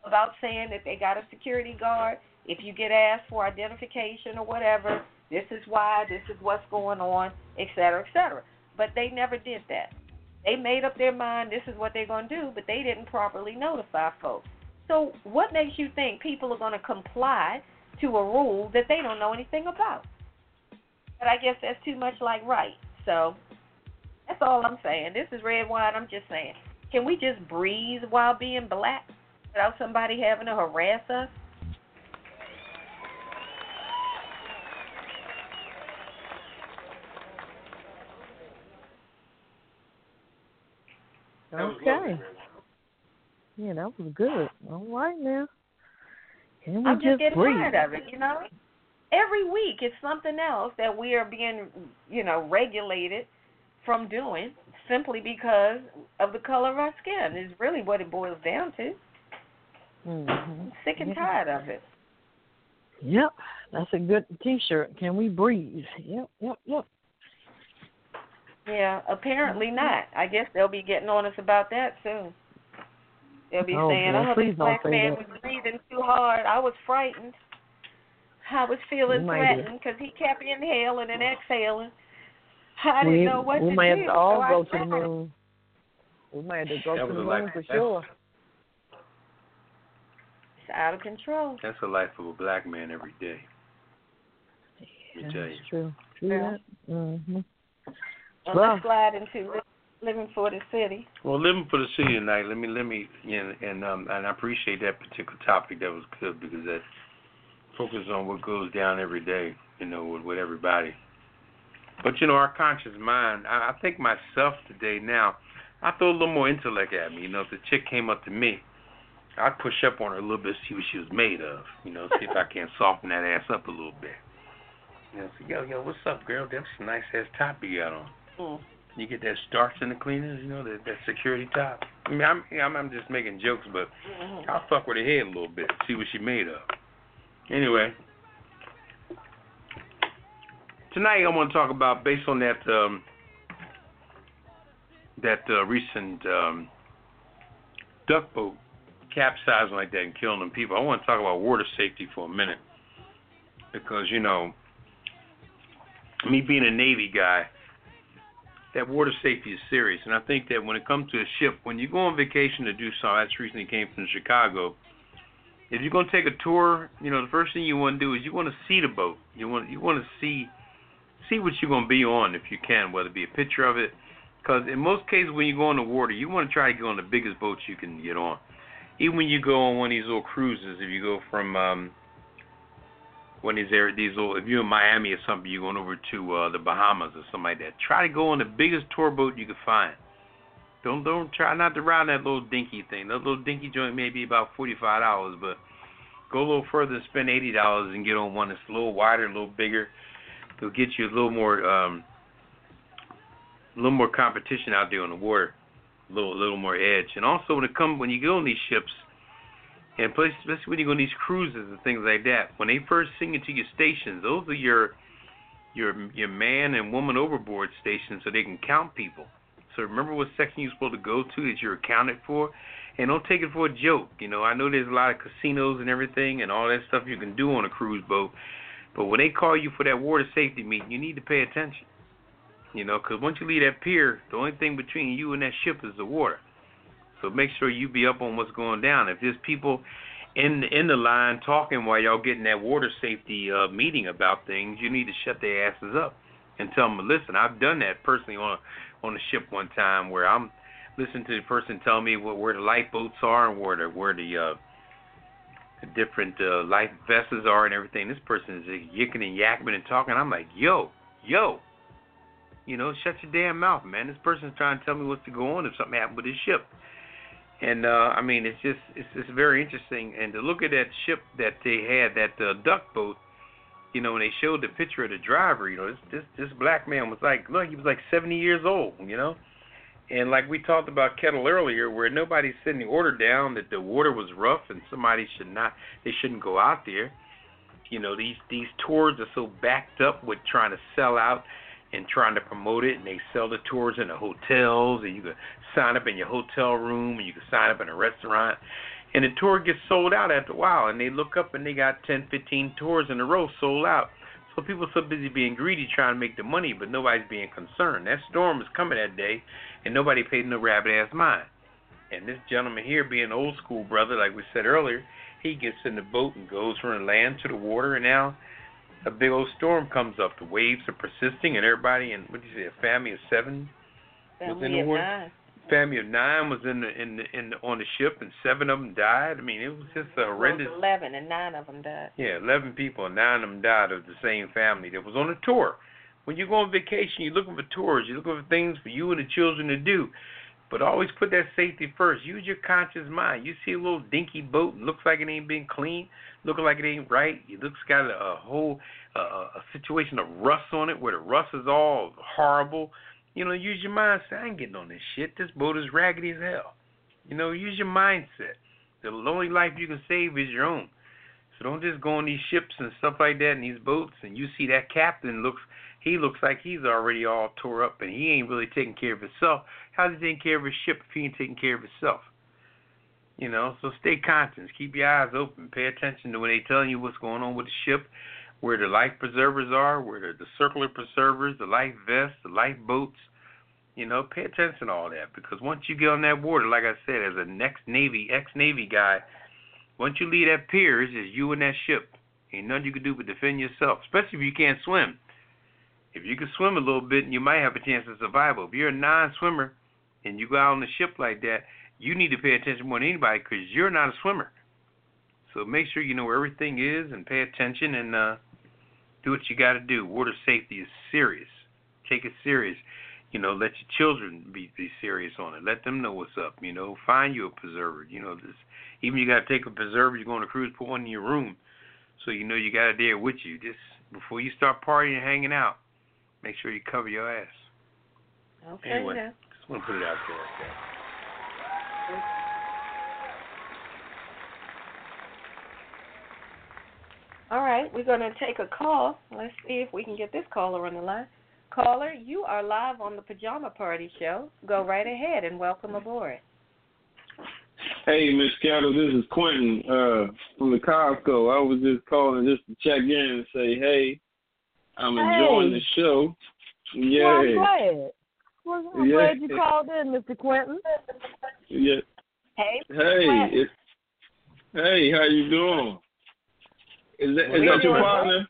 about saying that they got a security guard. If you get asked for identification or whatever, this is why, this is what's going on, et cetera, et cetera. But they never did that. They made up their mind this is what they're going to do, but they didn't properly notify folks. So, what makes you think people are going to comply to a rule that they don't know anything about? But I guess that's too much like right. So, that's all I'm saying. This is Redwine. I'm just saying. Can we just breathe while being black without somebody having to harass us? Okay. Yeah, that was good. All right now. Can we I'm just getting breathe? tired of it, you know. Every week it's something else that we are being, you know, regulated from doing simply because of the color of our skin. Is really what it boils down to. Mm-hmm. Sick and Yeah. tired of it. Yep, that's a good T-shirt. Can we breathe? Yep, yep, yep. Yeah, apparently not. I guess they'll be getting on us about that soon. They'll be Oh, saying, boy, "Oh, this black man that. was breathing too hard. I was frightened. I was feeling We threatened because he kept inhaling and exhaling. I didn't we know what we to might do. We might have to all so go to the moon. We might have to go That to the moon life- for sure. It's out of control. That's the life of a black man every day. Let me tell you. That's true. True Yeah. that. Mhm. Well, Well. let's slide into li- living for the city. Well, living for the city tonight. Let me let me and and um and I appreciate that particular topic. That was good because that focuses on what goes down every day. You know, with with everybody. But you know, our conscious mind. I, I think myself today. Now, I throw a little more intellect at me. You know, if the chick came up to me, I'd push up on her a little bit, see what she was made of. You know, see if I can soften that ass up a little bit. You know, say, yo, yo, what's up, girl? That's a nice ass top you got on. Mm. You get that starch in the cleaners, you know, that that security top. I mean, I'm I'm, I'm just making jokes, but Mhm. I'll fuck with her head a little bit, see what she made of. Anyway, tonight I want to talk about based on that um, that uh, recent um, duck boat capsizing like that and killing them people. I want to talk about water safety for a minute because you know, me being a Navy guy, that water safety is serious, and I think that when it comes to a ship, when you go on vacation to do I just recently came from Chicago. If you're gonna take a tour, you know the first thing you want to do is you want to see the boat. You want you want to see see what you're gonna be on if you can, whether it be a picture of it. Because in most cases, when you go on the water, you want to try to get on the biggest boats you can get on. Even when you go on one of these little cruises, if you go from um, when these there these little if you're in Miami or something, you're going over to uh, the Bahamas or something like that. Try to go on the biggest tour boat you can find. Don't don't try not to ride that little dinky thing. That little dinky joint may be about forty five dollars, but go a little further spend eighty dollars and get on one that's a little wider, a little bigger. It'll get you a little more um a little more competition out there on the water, a little a little more edge. And also when it come when you go on these ships and especially when you go on these cruises and things like that, when they first sing it to your stations, those are your your your man and woman overboard stations so they can count people. So remember what section you're supposed to go to that you're accounted for, and don't take it for a joke. You know, I know there's a lot of casinos and everything and all that stuff you can do on a cruise boat, but when they call you for that water safety meeting, you need to pay attention. You know, because once you leave that pier, the only thing between you and that ship is the water. So make sure you be up on what's going down. If there's people in in the line talking while y'all getting that water safety uh, meeting about things, you need to shut their asses up and tell them, listen, I've done that personally on a, on a ship one time where I'm listening to the person tell me what, where the lifeboats are and where the where the uh, the different uh, life vessels are and everything. This person is yicking and yakking and talking. I'm like, yo, yo, you know, shut your damn mouth, man. This person's trying to tell me what's to go on if something happened with his ship. And uh I mean, it's just it's just very interesting. And to look at that ship that they had, that uh, duck boat, you know, when they showed the picture of the driver, you know, this this this black man was like, look, he was like 70 years old, you know. And like we talked about Ketel earlier, where nobody's sending the order down that the water was rough and somebody should not, they shouldn't go out there. You know, these these tours are so backed up with trying to sell out and trying to promote it, and they sell the tours in the hotels, and you can sign up in your hotel room, and you can sign up in a restaurant, and the tour gets sold out after a while, and they look up and they got 10, 15 tours in a row sold out. So people are so busy being greedy trying to make the money, but nobody's being concerned. That storm is coming that day, and nobody paid no rabbit ass mind. And this gentleman here, being old school brother, like we said earlier, he gets in the boat and goes from the land to the water, and now a big old storm comes up. The waves are persisting, and everybody in what do you say, a family of seven Family was in the of water. nine. Family of nine was in the in the, in the, on the ship, and seven of them died. I mean, it was just a horrendous. Eleven, and nine of them died. Yeah, eleven people, and nine of them died of the same family that was on a tour. When you go on vacation, you're looking for tours. You're looking for things for you and the children to do. But always put that safety first. Use your conscious mind. You see a little dinky boat, and looks like it ain't been cleaned, looking like it ain't right. It looks got a, a whole uh, a situation of rust on it, where the rust is all horrible. You know, use your mind. Say, I ain't getting on this shit. This boat is raggedy as hell. You know, use your mindset. The only life you can save is your own. So don't just go on these ships and stuff like that and these boats and you see that captain looks he looks like he's already all tore up and he ain't really taking care of himself. How's he taking care of his ship if he ain't taking care of himself? You know, so stay conscious, keep your eyes open, pay attention to when they telling you what's going on with the ship, where the life preservers are, where the, circular preservers, the life vests, the life boats. You know, pay attention to all that because once you get on that water, like I said, as a next Navy, ex Navy guy, once you leave that pier, it's just you and that ship. Ain't nothing you can do but defend yourself, especially if you can't swim. If you can swim a little bit, you might have a chance of survival. If you're a non-swimmer and you go out on the ship like that, you need to pay attention more than anybody because you're not a swimmer. So make sure you know where everything is and pay attention and uh, do what you got to do. Water safety is serious. Take it serious. You know, let your children be be serious on it. Let them know what's up. You know, find you a preserver. You know, this, even you got to take a preserver. You're going to cruise, put one in your room, so you know you got it there with you. Just before you start partying and hanging out, make sure you cover your ass. Okay. Anyway. now. Just want to put it out there like that. All right, we're going to take a call. Let's see if we can get this caller on the line. Caller, you are live on the Pajama Party Show. Go right ahead and welcome aboard. Hey, Miss Ketel, this is Quentin uh, from the Costco. I was just calling just to check in and say, hey, I'm enjoying Hey. the show. Yeah, Well. Well, I'm Yeah. glad you called in, Mr. Quentin. yeah. Hey, Hey, it's, hey, how you doing? Is that is that your doing partner?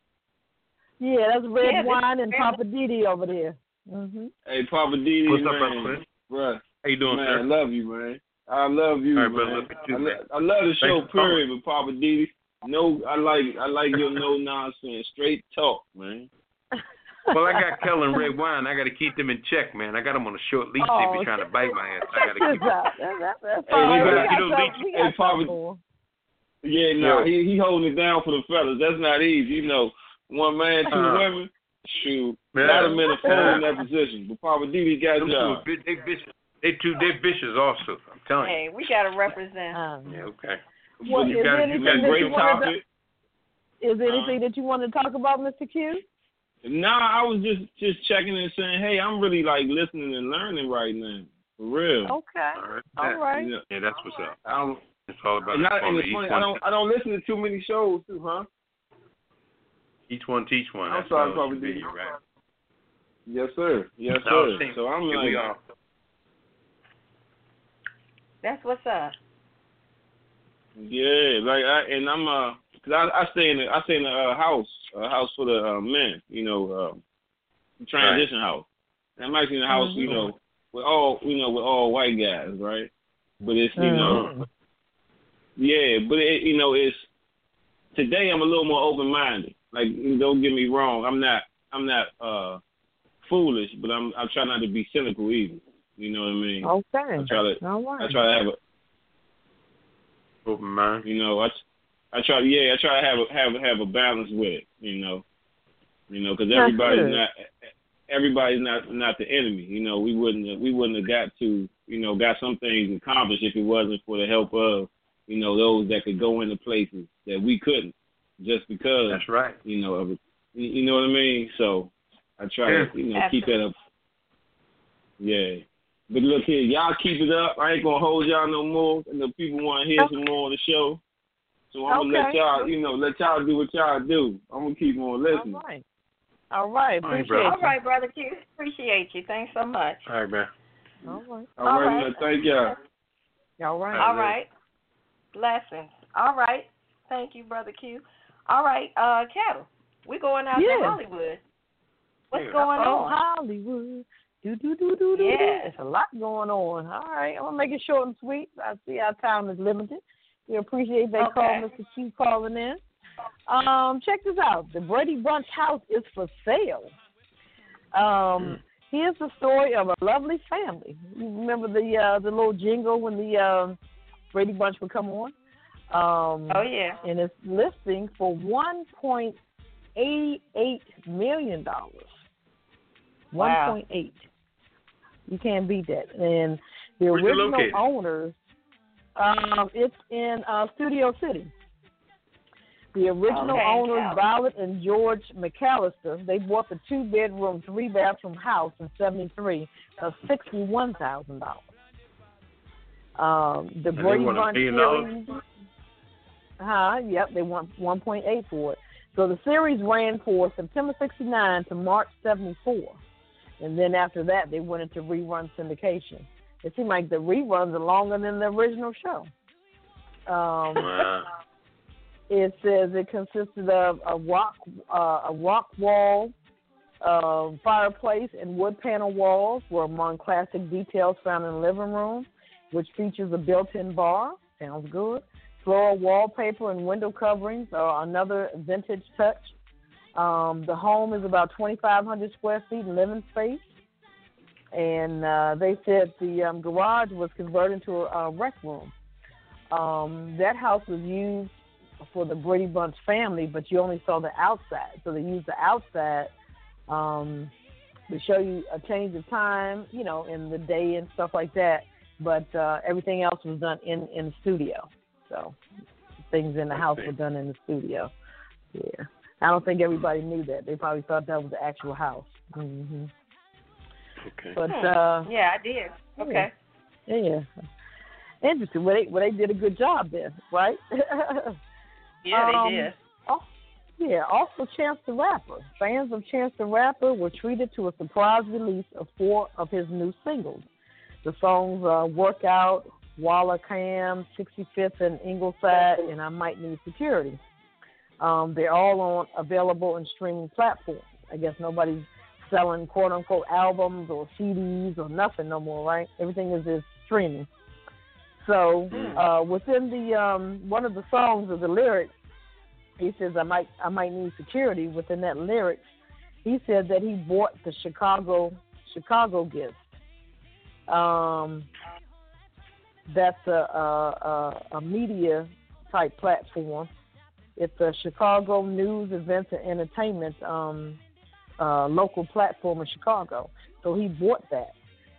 Yeah, that's Red Yeah, Wine and Poppa DD over there. hmm Hey, Poppa DD, What's up, man. brother Bruh, How you doing, man, sir? I love you, man. I love you, All right, brother, man. love you too, I, lo- man. I love the show, Thanks period, with Poppa DD. No, I like I like your no nonsense, straight talk, man. Well, I got Kellen Redwine. I got to keep them in check, man. I got them on a short leash. Oh, they be trying to bite my ass. I got to keep this out. That, that, that's Hey, we right. got- you know, some- Leach- we hey, got Poppa- something for him. Yeah, no, Yeah. he he holding it down for the fellas. That's not easy, you know. One man, two Uh-huh. women. Shoot, Yeah. a lot of men are falling in that position, but Poppa DD got Them job. two, they vicious. They too, they vicious also. I'm telling you. Hey, we gotta represent. Um, Yeah, okay. Well, you is got there you got great you wanted to- Is there Uh-huh. anything that you want to talk about, Mr. Q? Nah, I was just just checking and saying, hey, I'm really like listening and learning right now, for real. Okay. All right. All right. Yeah. Yeah, that's what's up. I don't, It's all about and, I, and it's each funny, I don't I don't listen to too many shows too, huh? Each one teach one. I'm That's sorry, how it Poppa should right? Yes, sir. Yes, No, sir. see, So I'm like, we. That's what's up. Yeah, like I and I'm uh, cause I I stay in a, I stay in a uh, house, a house for the uh, men, you know, uh, transition house. And I'm actually in a house, you know, with all you know with all white guys, right? But it's you know, yeah, but it, you know it's today I'm a little more open minded. Like don't get me wrong, I'm not I'm not uh foolish, but I'm I try not to be cynical either. You know what I mean? Okay. I try to All right. I try to have a Open mind. you know, I, I try, yeah, I try to have a, have a, have a balance with it, you know, you know, because everybody's good. not everybody's not not the enemy. You know, we wouldn't have, we wouldn't have got to you know got some things accomplished if it wasn't for the help of you know those that could go into places that we couldn't just because That's right. you know of. You you know what I mean? So I try Yeah. to you know keep that up. Yeah. But look here, y'all keep it up. I ain't gonna hold y'all no more. And the people want to hear some more of the show. So I'm gonna let y'all, you know, let y'all do what y'all do. I'm gonna keep on listening. All right. All right. All right, Appreciate brother. All you. right, brother Q. Appreciate you. Thanks so much. All right, man. All right. All right, All right. man, thank y'all. All right. All right. Blessings. All right. Thank you, brother Q. All right, uh, Ketel. We're going out Yeah. to Hollywood. What's Yeah. going Oh, on? Hollywood. Do do do do do. Yeah. There's a lot going on. All right, I'm gonna make it short and sweet. I see our time is limited. We appreciate that call, Mr. Q, calling in. Um, check this out. The Brady Bunch house is for sale. Um, here's the story of a lovely family. You remember the uh, the little jingle when the um, Brady Bunch would come on? Um, Oh yeah. and it's listing for one point eighty eight million dollars. One Wow. point eight. You can't beat that. And the Where's original located? owners, um, it's in uh, Studio City. The original Okay, owners, yeah. Violet and George McAllister, they bought the two bedroom, three bathroom house in '73 for sixty one thousand dollars. Um, the they Brady want a Bunch million dollars? series. Huh? Yep, they want 1.8 for it. So the series ran for September 69 to March 74. And then after that, they went into rerun syndication. It seemed like the reruns are longer than the original show. Um, Wow. it says it consisted of a rock, uh, a rock wall, uh, fireplace, and wood panel walls were among classic details found in the living room, which features a built-in bar. Sounds good. Floral wallpaper and window coverings are another vintage touch. Um, the home is about 2,500 square feet in living space, and uh, they said the um, garage was converted into a, a rec room. Um, that house was used for the Brady Bunch family, but you only saw the outside. So they used the outside um, to show you a change of time, you know, in the day and stuff like that. But uh, everything else was done in in the studio. So things in the house were done in the studio. Yeah, I don't think everybody knew that. They probably thought that was the actual house. hmm Okay. But Hmm. uh, Yeah, I did. Okay. yeah. Interesting. Well, they well they did a good job then, right? Yeah, Um, they did. Oh, yeah. Also, Chance the Rapper. Fans of Chance the Rapper were treated to a surprise release of four of his new singles. The songs uh, "Workout," "Wala Cam," "65th," and "Ingleside," and "I Might Need Security." Um, they're all on available and streaming platforms. I guess nobody's selling quote unquote albums or CDs or nothing no more, right? Everything is just streaming. So uh, within the um, one of the songs of the lyrics, he says, "I might I might need security." Within that lyrics, he said that he bought the Chicago Chicagoist. Um, that's a, a, a, a media type platform. It's a Chicago news, events, and entertainment um, uh, local platform in Chicago. So he bought that,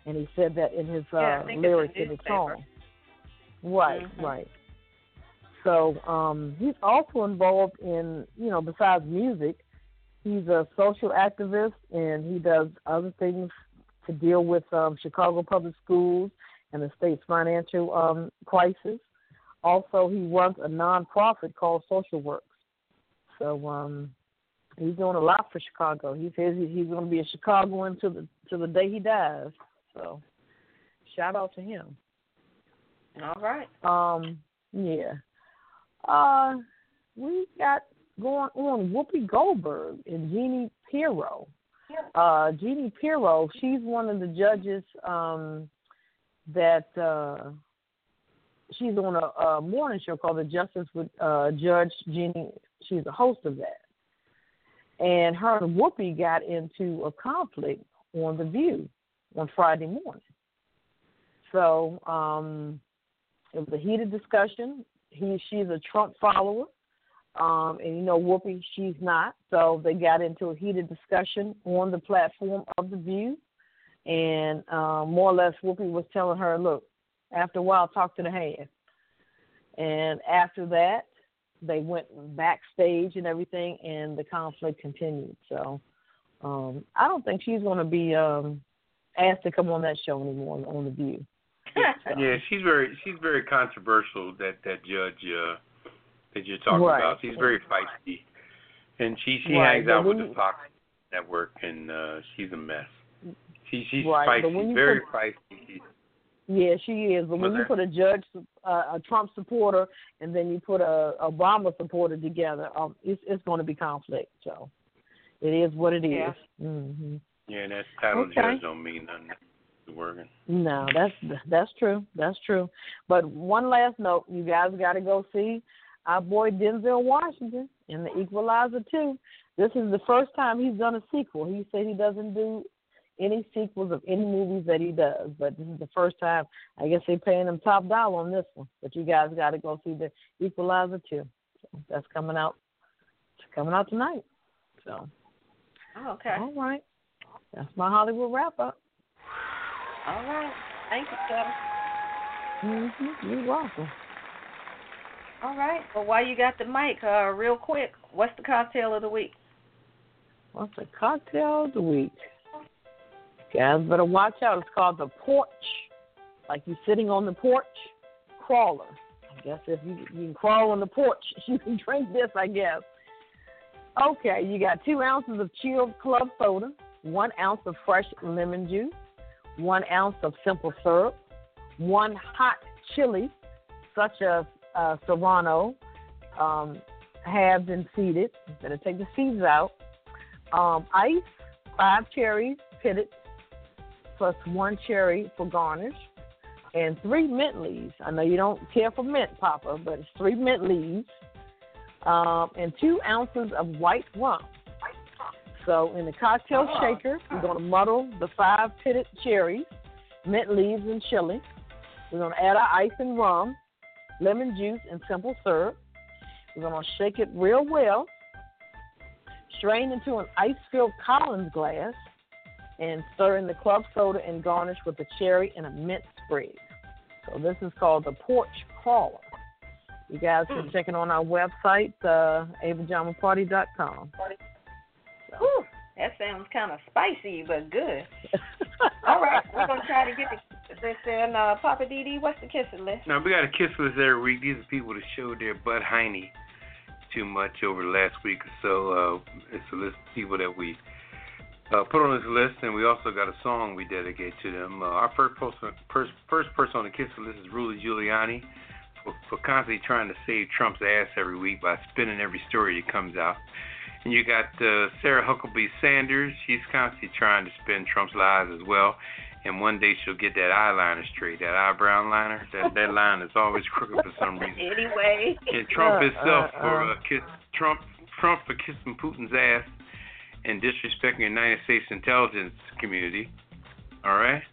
and he said that in his uh, Yeah, I think it's a lyrics in his song. Right, Mhm. right. So um, he's also involved in, you know, besides music, he's a social activist and he does other things to deal with um, Chicago public schools and the state's financial um, crisis. Also, he runs a nonprofit called Social Works. So um, he's doing a lot for Chicago. He says he's going to be a Chicagoan to the to the day he dies. So shout out to him. All right. Um, yeah. Uh, we got going on Whoopi Goldberg and Jeanine Pirro. Uh, Jeanine Pirro, she's one of the judges um, that uh, she's on a, a morning show called The Justice with uh, Judge Jeanine. She's a host of that. And her and Whoopi got into a conflict on The View on Friday morning. So um, it was a heated discussion. He she's a Trump follower. Um, and you know Whoopi, she's not. So they got into a heated discussion on the platform of the View, and um, more or less Whoopi was telling her, "Look, after a while, talk to the hand." And after that, they went backstage and everything, and the conflict continued. So um, I don't think she's going to be um, asked to come on that show anymore on the View. Yeah, she's very she's very controversial. That that judge uh, that you're talking Right. about. She's very feisty, and she she Right, hangs but out with the Fox network, and uh, she's a mess. She she's Right, feisty, very feisty. She, Yeah, she is. But when you put a judge, uh, a Trump supporter, and then you put a Obama supporter together, um, it's it's going to be conflict. So it is what it is. Yeah. Mm-hmm. yeah, that title Okay. judge don't mean nothing. It's working. No, that's that's true. That's true. But one last note, you guys got to go see our boy Denzel Washington in The Equalizer 2. This is the first time he's done a sequel. He said he doesn't do any sequels of any movies that he does, but this is the first time. I guess they're paying him top dollar on this one. But you guys got to go see The Equalizer 2. So that's coming out. It's coming out tonight. So Oh, okay. all right, that's my Hollywood wrap up. All right. Thank you, Kevin. hmm You're welcome. All right. Well, while you got the mic, uh, real quick, what's the cocktail of the week? What's the cocktail of the week? Guys, better watch out. It's called the porch. Like you're sitting on the porch. Crawler. I guess if you, you can crawl on the porch, you can drink this, I guess. Okay, you got two ounces of chilled club soda, one ounce of fresh lemon juice, one ounce of simple syrup, one hot chili, such as uh, serrano, um, halved and seeded. Better take the seeds out um, ice, five cherries pitted, plus one cherry for garnish, and three mint leaves. I know you don't care for mint, Poppa, but it's three mint leaves, um, and two ounces of white rum. So in the cocktail shaker, we're going to muddle the five pitted cherries, mint leaves, and chili. We're going to add our ice and rum, lemon juice, and simple syrup. We're going to shake it real well strain into an ice-filled Collins glass, and stir in the club soda and garnish with a cherry and a mint sprig. So this is called the Porch Crawler. You guys can check it on our website, uh, apajamaparty.com. Whew, that sounds kind of spicy, but good. All right, we're gonna try to get the list and uh, Poppa DD, what's the kiss list? Now we got a kiss list every week. These are people that showed their butt hiney too much over the last week or so. Uh, it's a list of people that we uh, put on this list, and we also got a song we dedicate to them. Uh, our first person, first, first person on the kiss list is Rudy Giuliani for, for constantly trying to save Trump's ass every week by spinning every story that comes out. And you got uh, Sarah Huckabee Sanders. She's constantly trying to spin Trump's lies as well. And one day she'll get that eyeliner straight, that eyebrow liner. That that line is always crooked for some reason. Anyway. And Trump Uh, himself uh, for uh. uh, kiss Trump Trump for kissing Putin's ass and disrespecting the United States intelligence community. All right.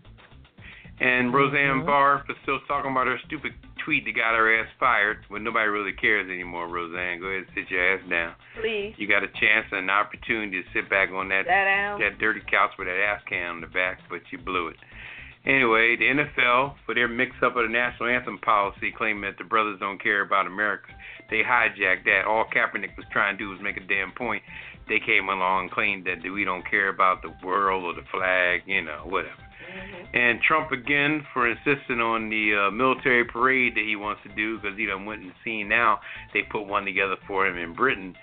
And Roseanne Mhm. Barr for still talking about her stupid tweet that got her ass fired when nobody really cares anymore. Roseanne, go ahead and sit your ass down. Please. You got a chance and an opportunity to sit back on that down. that dirty couch with that ass can on the back, but you blew it. Anyway, the NFL, for their mix up of the national anthem policy, claiming that the brothers don't care about America, they hijacked that. All Kaepernick was trying to do was make a damn point. They came along and claimed that we don't care about the world or the flag, you know, whatever. And Trump again for insisting on the uh, military parade that he wants to do because he done went and seen now they put one together for him in Britain.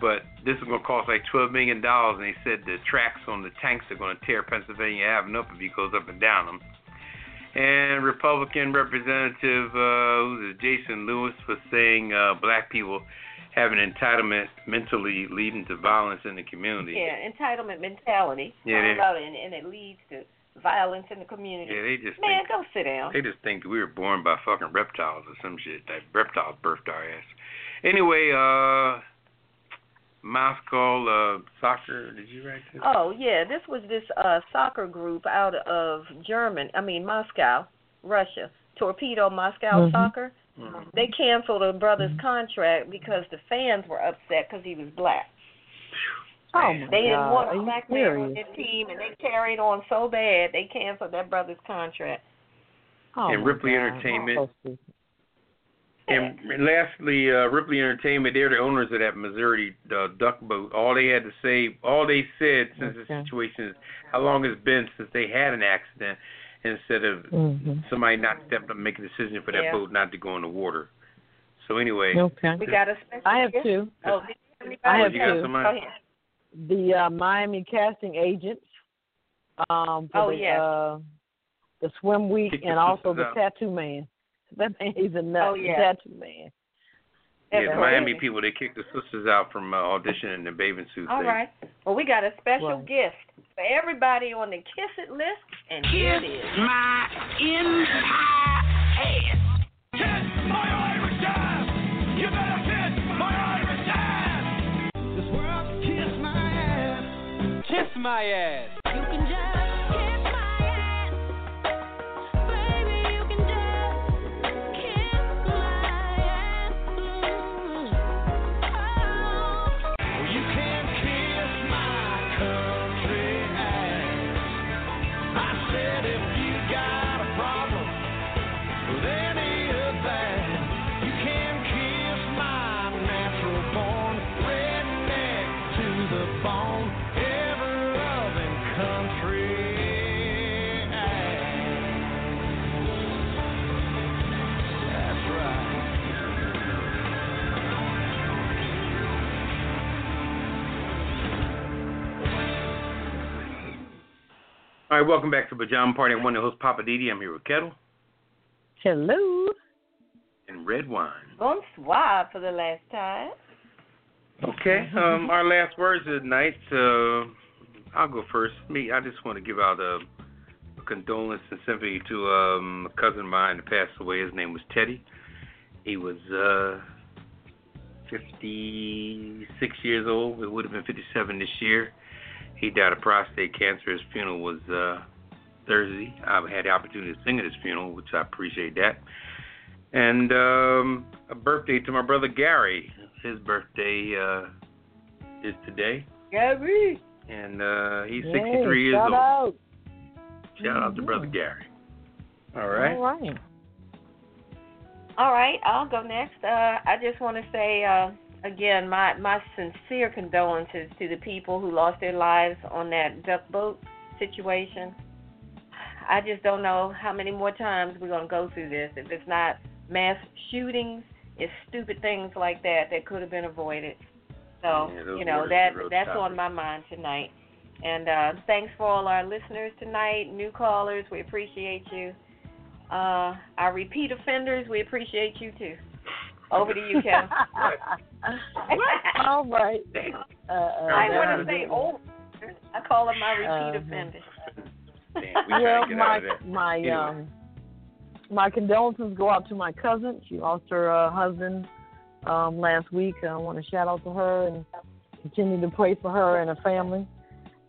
But this is going to cost like $12 million, and they said the tracks on the tanks are going to tear Pennsylvania Avenue up if he goes up and down them. And Republican Representative uh, who's Jason Lewis was saying uh, black people have an entitlement mentally leading to violence in the community. Yeah, entitlement mentality. Yeah, they- about it, and, and it leads to violence in the community. Yeah, they just Man, think go sit down. They just think we were born by fucking reptiles or some shit. That reptiles birthed our ass. Anyway, uh, Moscow uh, soccer. Did you write this? Oh yeah, this was this uh soccer group out of German. I mean Moscow, Russia. Torpedo Moscow Mhm. Soccer. Mhm. They canceled a brother's Mm-hmm. contract because the fans were upset because he was black. Oh my They didn't God. want Are a you black man on their team, and they carried on so bad they canceled that brother's contract. Oh And Ripley God. Entertainment. So stupid. And lastly, uh, Ripley Entertainment, they're the owners of that Missouri uh, duck boat. All they had to say, all they said since Okay. the situation is how long it's been since they had an accident instead of Mhm. somebody not stepping up and making a decision for that Yeah. boat not to go in the water. So anyway, Okay. We got a special I have guest? two. Oh, did you have anybody? I have you two. somebody? The uh, Miami casting agents um, for Oh, the yeah. uh, the swim week Kick and also the out. tattoo man. That man, he's a nut. Oh, the yeah. tattoo man. yeah, That's the Miami people they kicked the sisters out from uh, auditioning in the bathing suits. All They- right. Well, we got a special Right. gift for everybody on the Kiss It list, and here it is. my entire ass. Kiss my Irish ass. You better kiss my Irish ass. This world can kiss my ass. Kiss my ass. All right, welcome back to Pajama Party. I'm one of the hosts, Poppa DD. I'm here with Ketel Hello. and Redwine. Bonsoir for the last time. Okay, um, our last words of the night. Uh, I'll go first. Me, I just want to give out a, a condolence and sympathy to um, a cousin of mine that passed away. His name was Teddy. He was uh, 56 years old. It would have been 57 this year. He died of prostate cancer. His funeral was uh, Thursday. I've had the opportunity to sing at his funeral, which I appreciate that. And um, a birthday to my brother Gary. His birthday uh, is today, Gary. and uh, he's Yay, 63 years shout old. out. Shout out to Mhm. brother Gary. All right. All right. All right, I'll go next. Uh, I just want to say uh, again my my sincere condolences to the people who lost their lives on that duck boat situation. I just don't know how many more times we're gonna go through this. If it's not mass shootings, it's stupid things like that that could have been avoided. So Yeah, you know that that's on my mind tonight. And uh, thanks for all our listeners tonight, new callers. We appreciate you. Uh, our repeat offenders, we appreciate you too. Over to you, Kel. All right. Uh, uh, I want to say good. old. I call them my repeat Uh-huh. offenders. Damn, we well, get my out of there. my Anyway. um my condolences go out to my cousin. She lost her uh, husband um last week. I want to shout out to her and continue to pray for her and her family,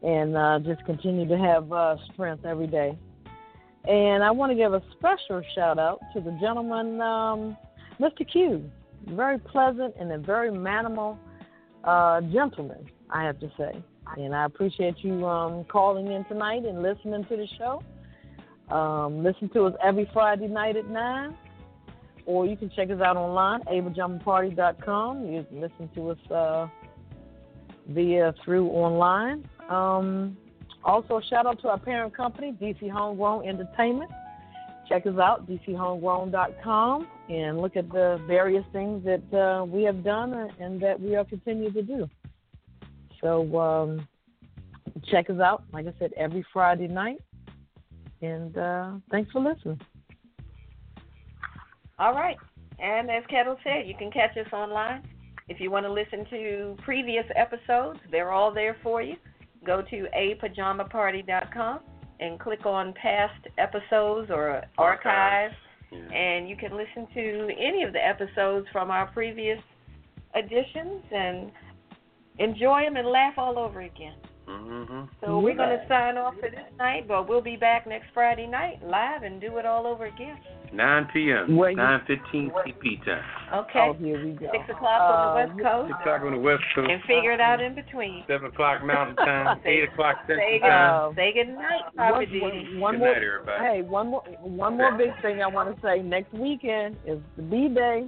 and uh, just continue to have uh, strength every day. And I want to give a special shout out to the gentleman, um, Mr. Q. Very pleasant and a very manimal uh, gentleman, I have to say. And I appreciate you um, calling in tonight and listening to the show. Um, listen to us every Friday night at 9. Or you can check us out online, apajamaparty.com. You can listen to us uh, via through online. Um, also, shout out to our parent company, DC Homegrown Entertainment. Check us out, dchomegrown.com, and look at the various things that uh, we have done and that we are continuing to do. So um, check us out, like I said, every Friday night. And uh, thanks for listening. All right. And as Ketel said, you can catch us online. If you want to listen to previous episodes, they're all there for you. Go to apajamaparty.com and click on past episodes or archives, and you can listen to any of the episodes from our previous editions and enjoy them and laugh all over again. Mm-hmm. So we're going to sign off for this night, but we'll be back next Friday night live and do it all over again. 9 p.m. Where you- 9:15 CP time. Okay. Oh, here we go. Six o'clock on the Uh, West Coast, Six o'clock on the West Coast. and figure it out in between. Seven o'clock Mountain Time. Eight o'clock Say Central good, Time. Uh, say good night, Papa one, Didi. one, one Good more, night, everybody. Hey, one more, one more big thing I want to say. Next weekend is the B Day.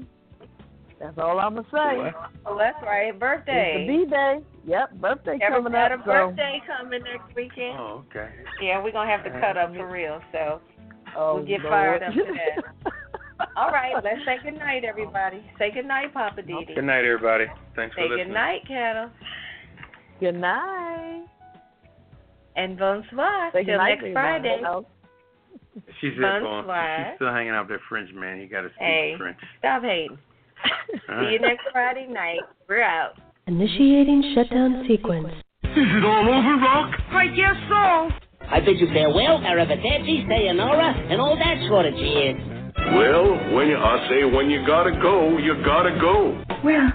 That's all I'm gonna say. What? Oh, that's right, Birthday. It's birthday. the B Day. Yep, birthday Ever coming got up. a so- birthday coming next weekend? Oh, okay. Yeah, we're gonna have to cut up for real. So Oh, we'll get Lord. fired up to that. All right, let's say good night, everybody. Say good night, Poppa DD. Good night, everybody. Thanks Say for listening. good night, Ketel. Good night. And bonsoir. Say Till good night, next everybody. Friday. Oh, She Bonsoir. bon, she's still hanging out with that French man. He got to speak Hey. French. Stop hating. All See you next Friday night. We're out. Initiating shutdown sequence. Is it all over, Rock? I guess so. I bid you farewell, arrivederci, sayonara, and all that sort of cheers. Well, when you, I say when you gotta go, you gotta go. Well,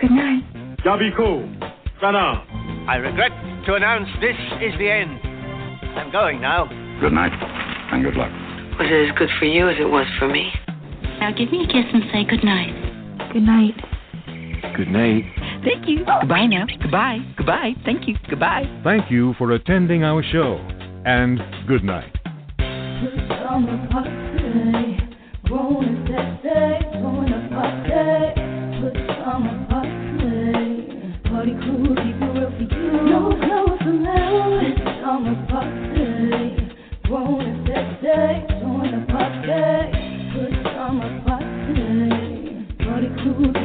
good night. Yabiko. Sana. I regret to announce this is the end. I'm going now. Good night, and good luck. Was it as good for you as it was for me? Now give me a kiss and say good night. Good night. Good night. Thank you. Goodbye now. Goodbye. Goodbye. Thank you. Goodbye. Thank you for attending our show, and good night. truth.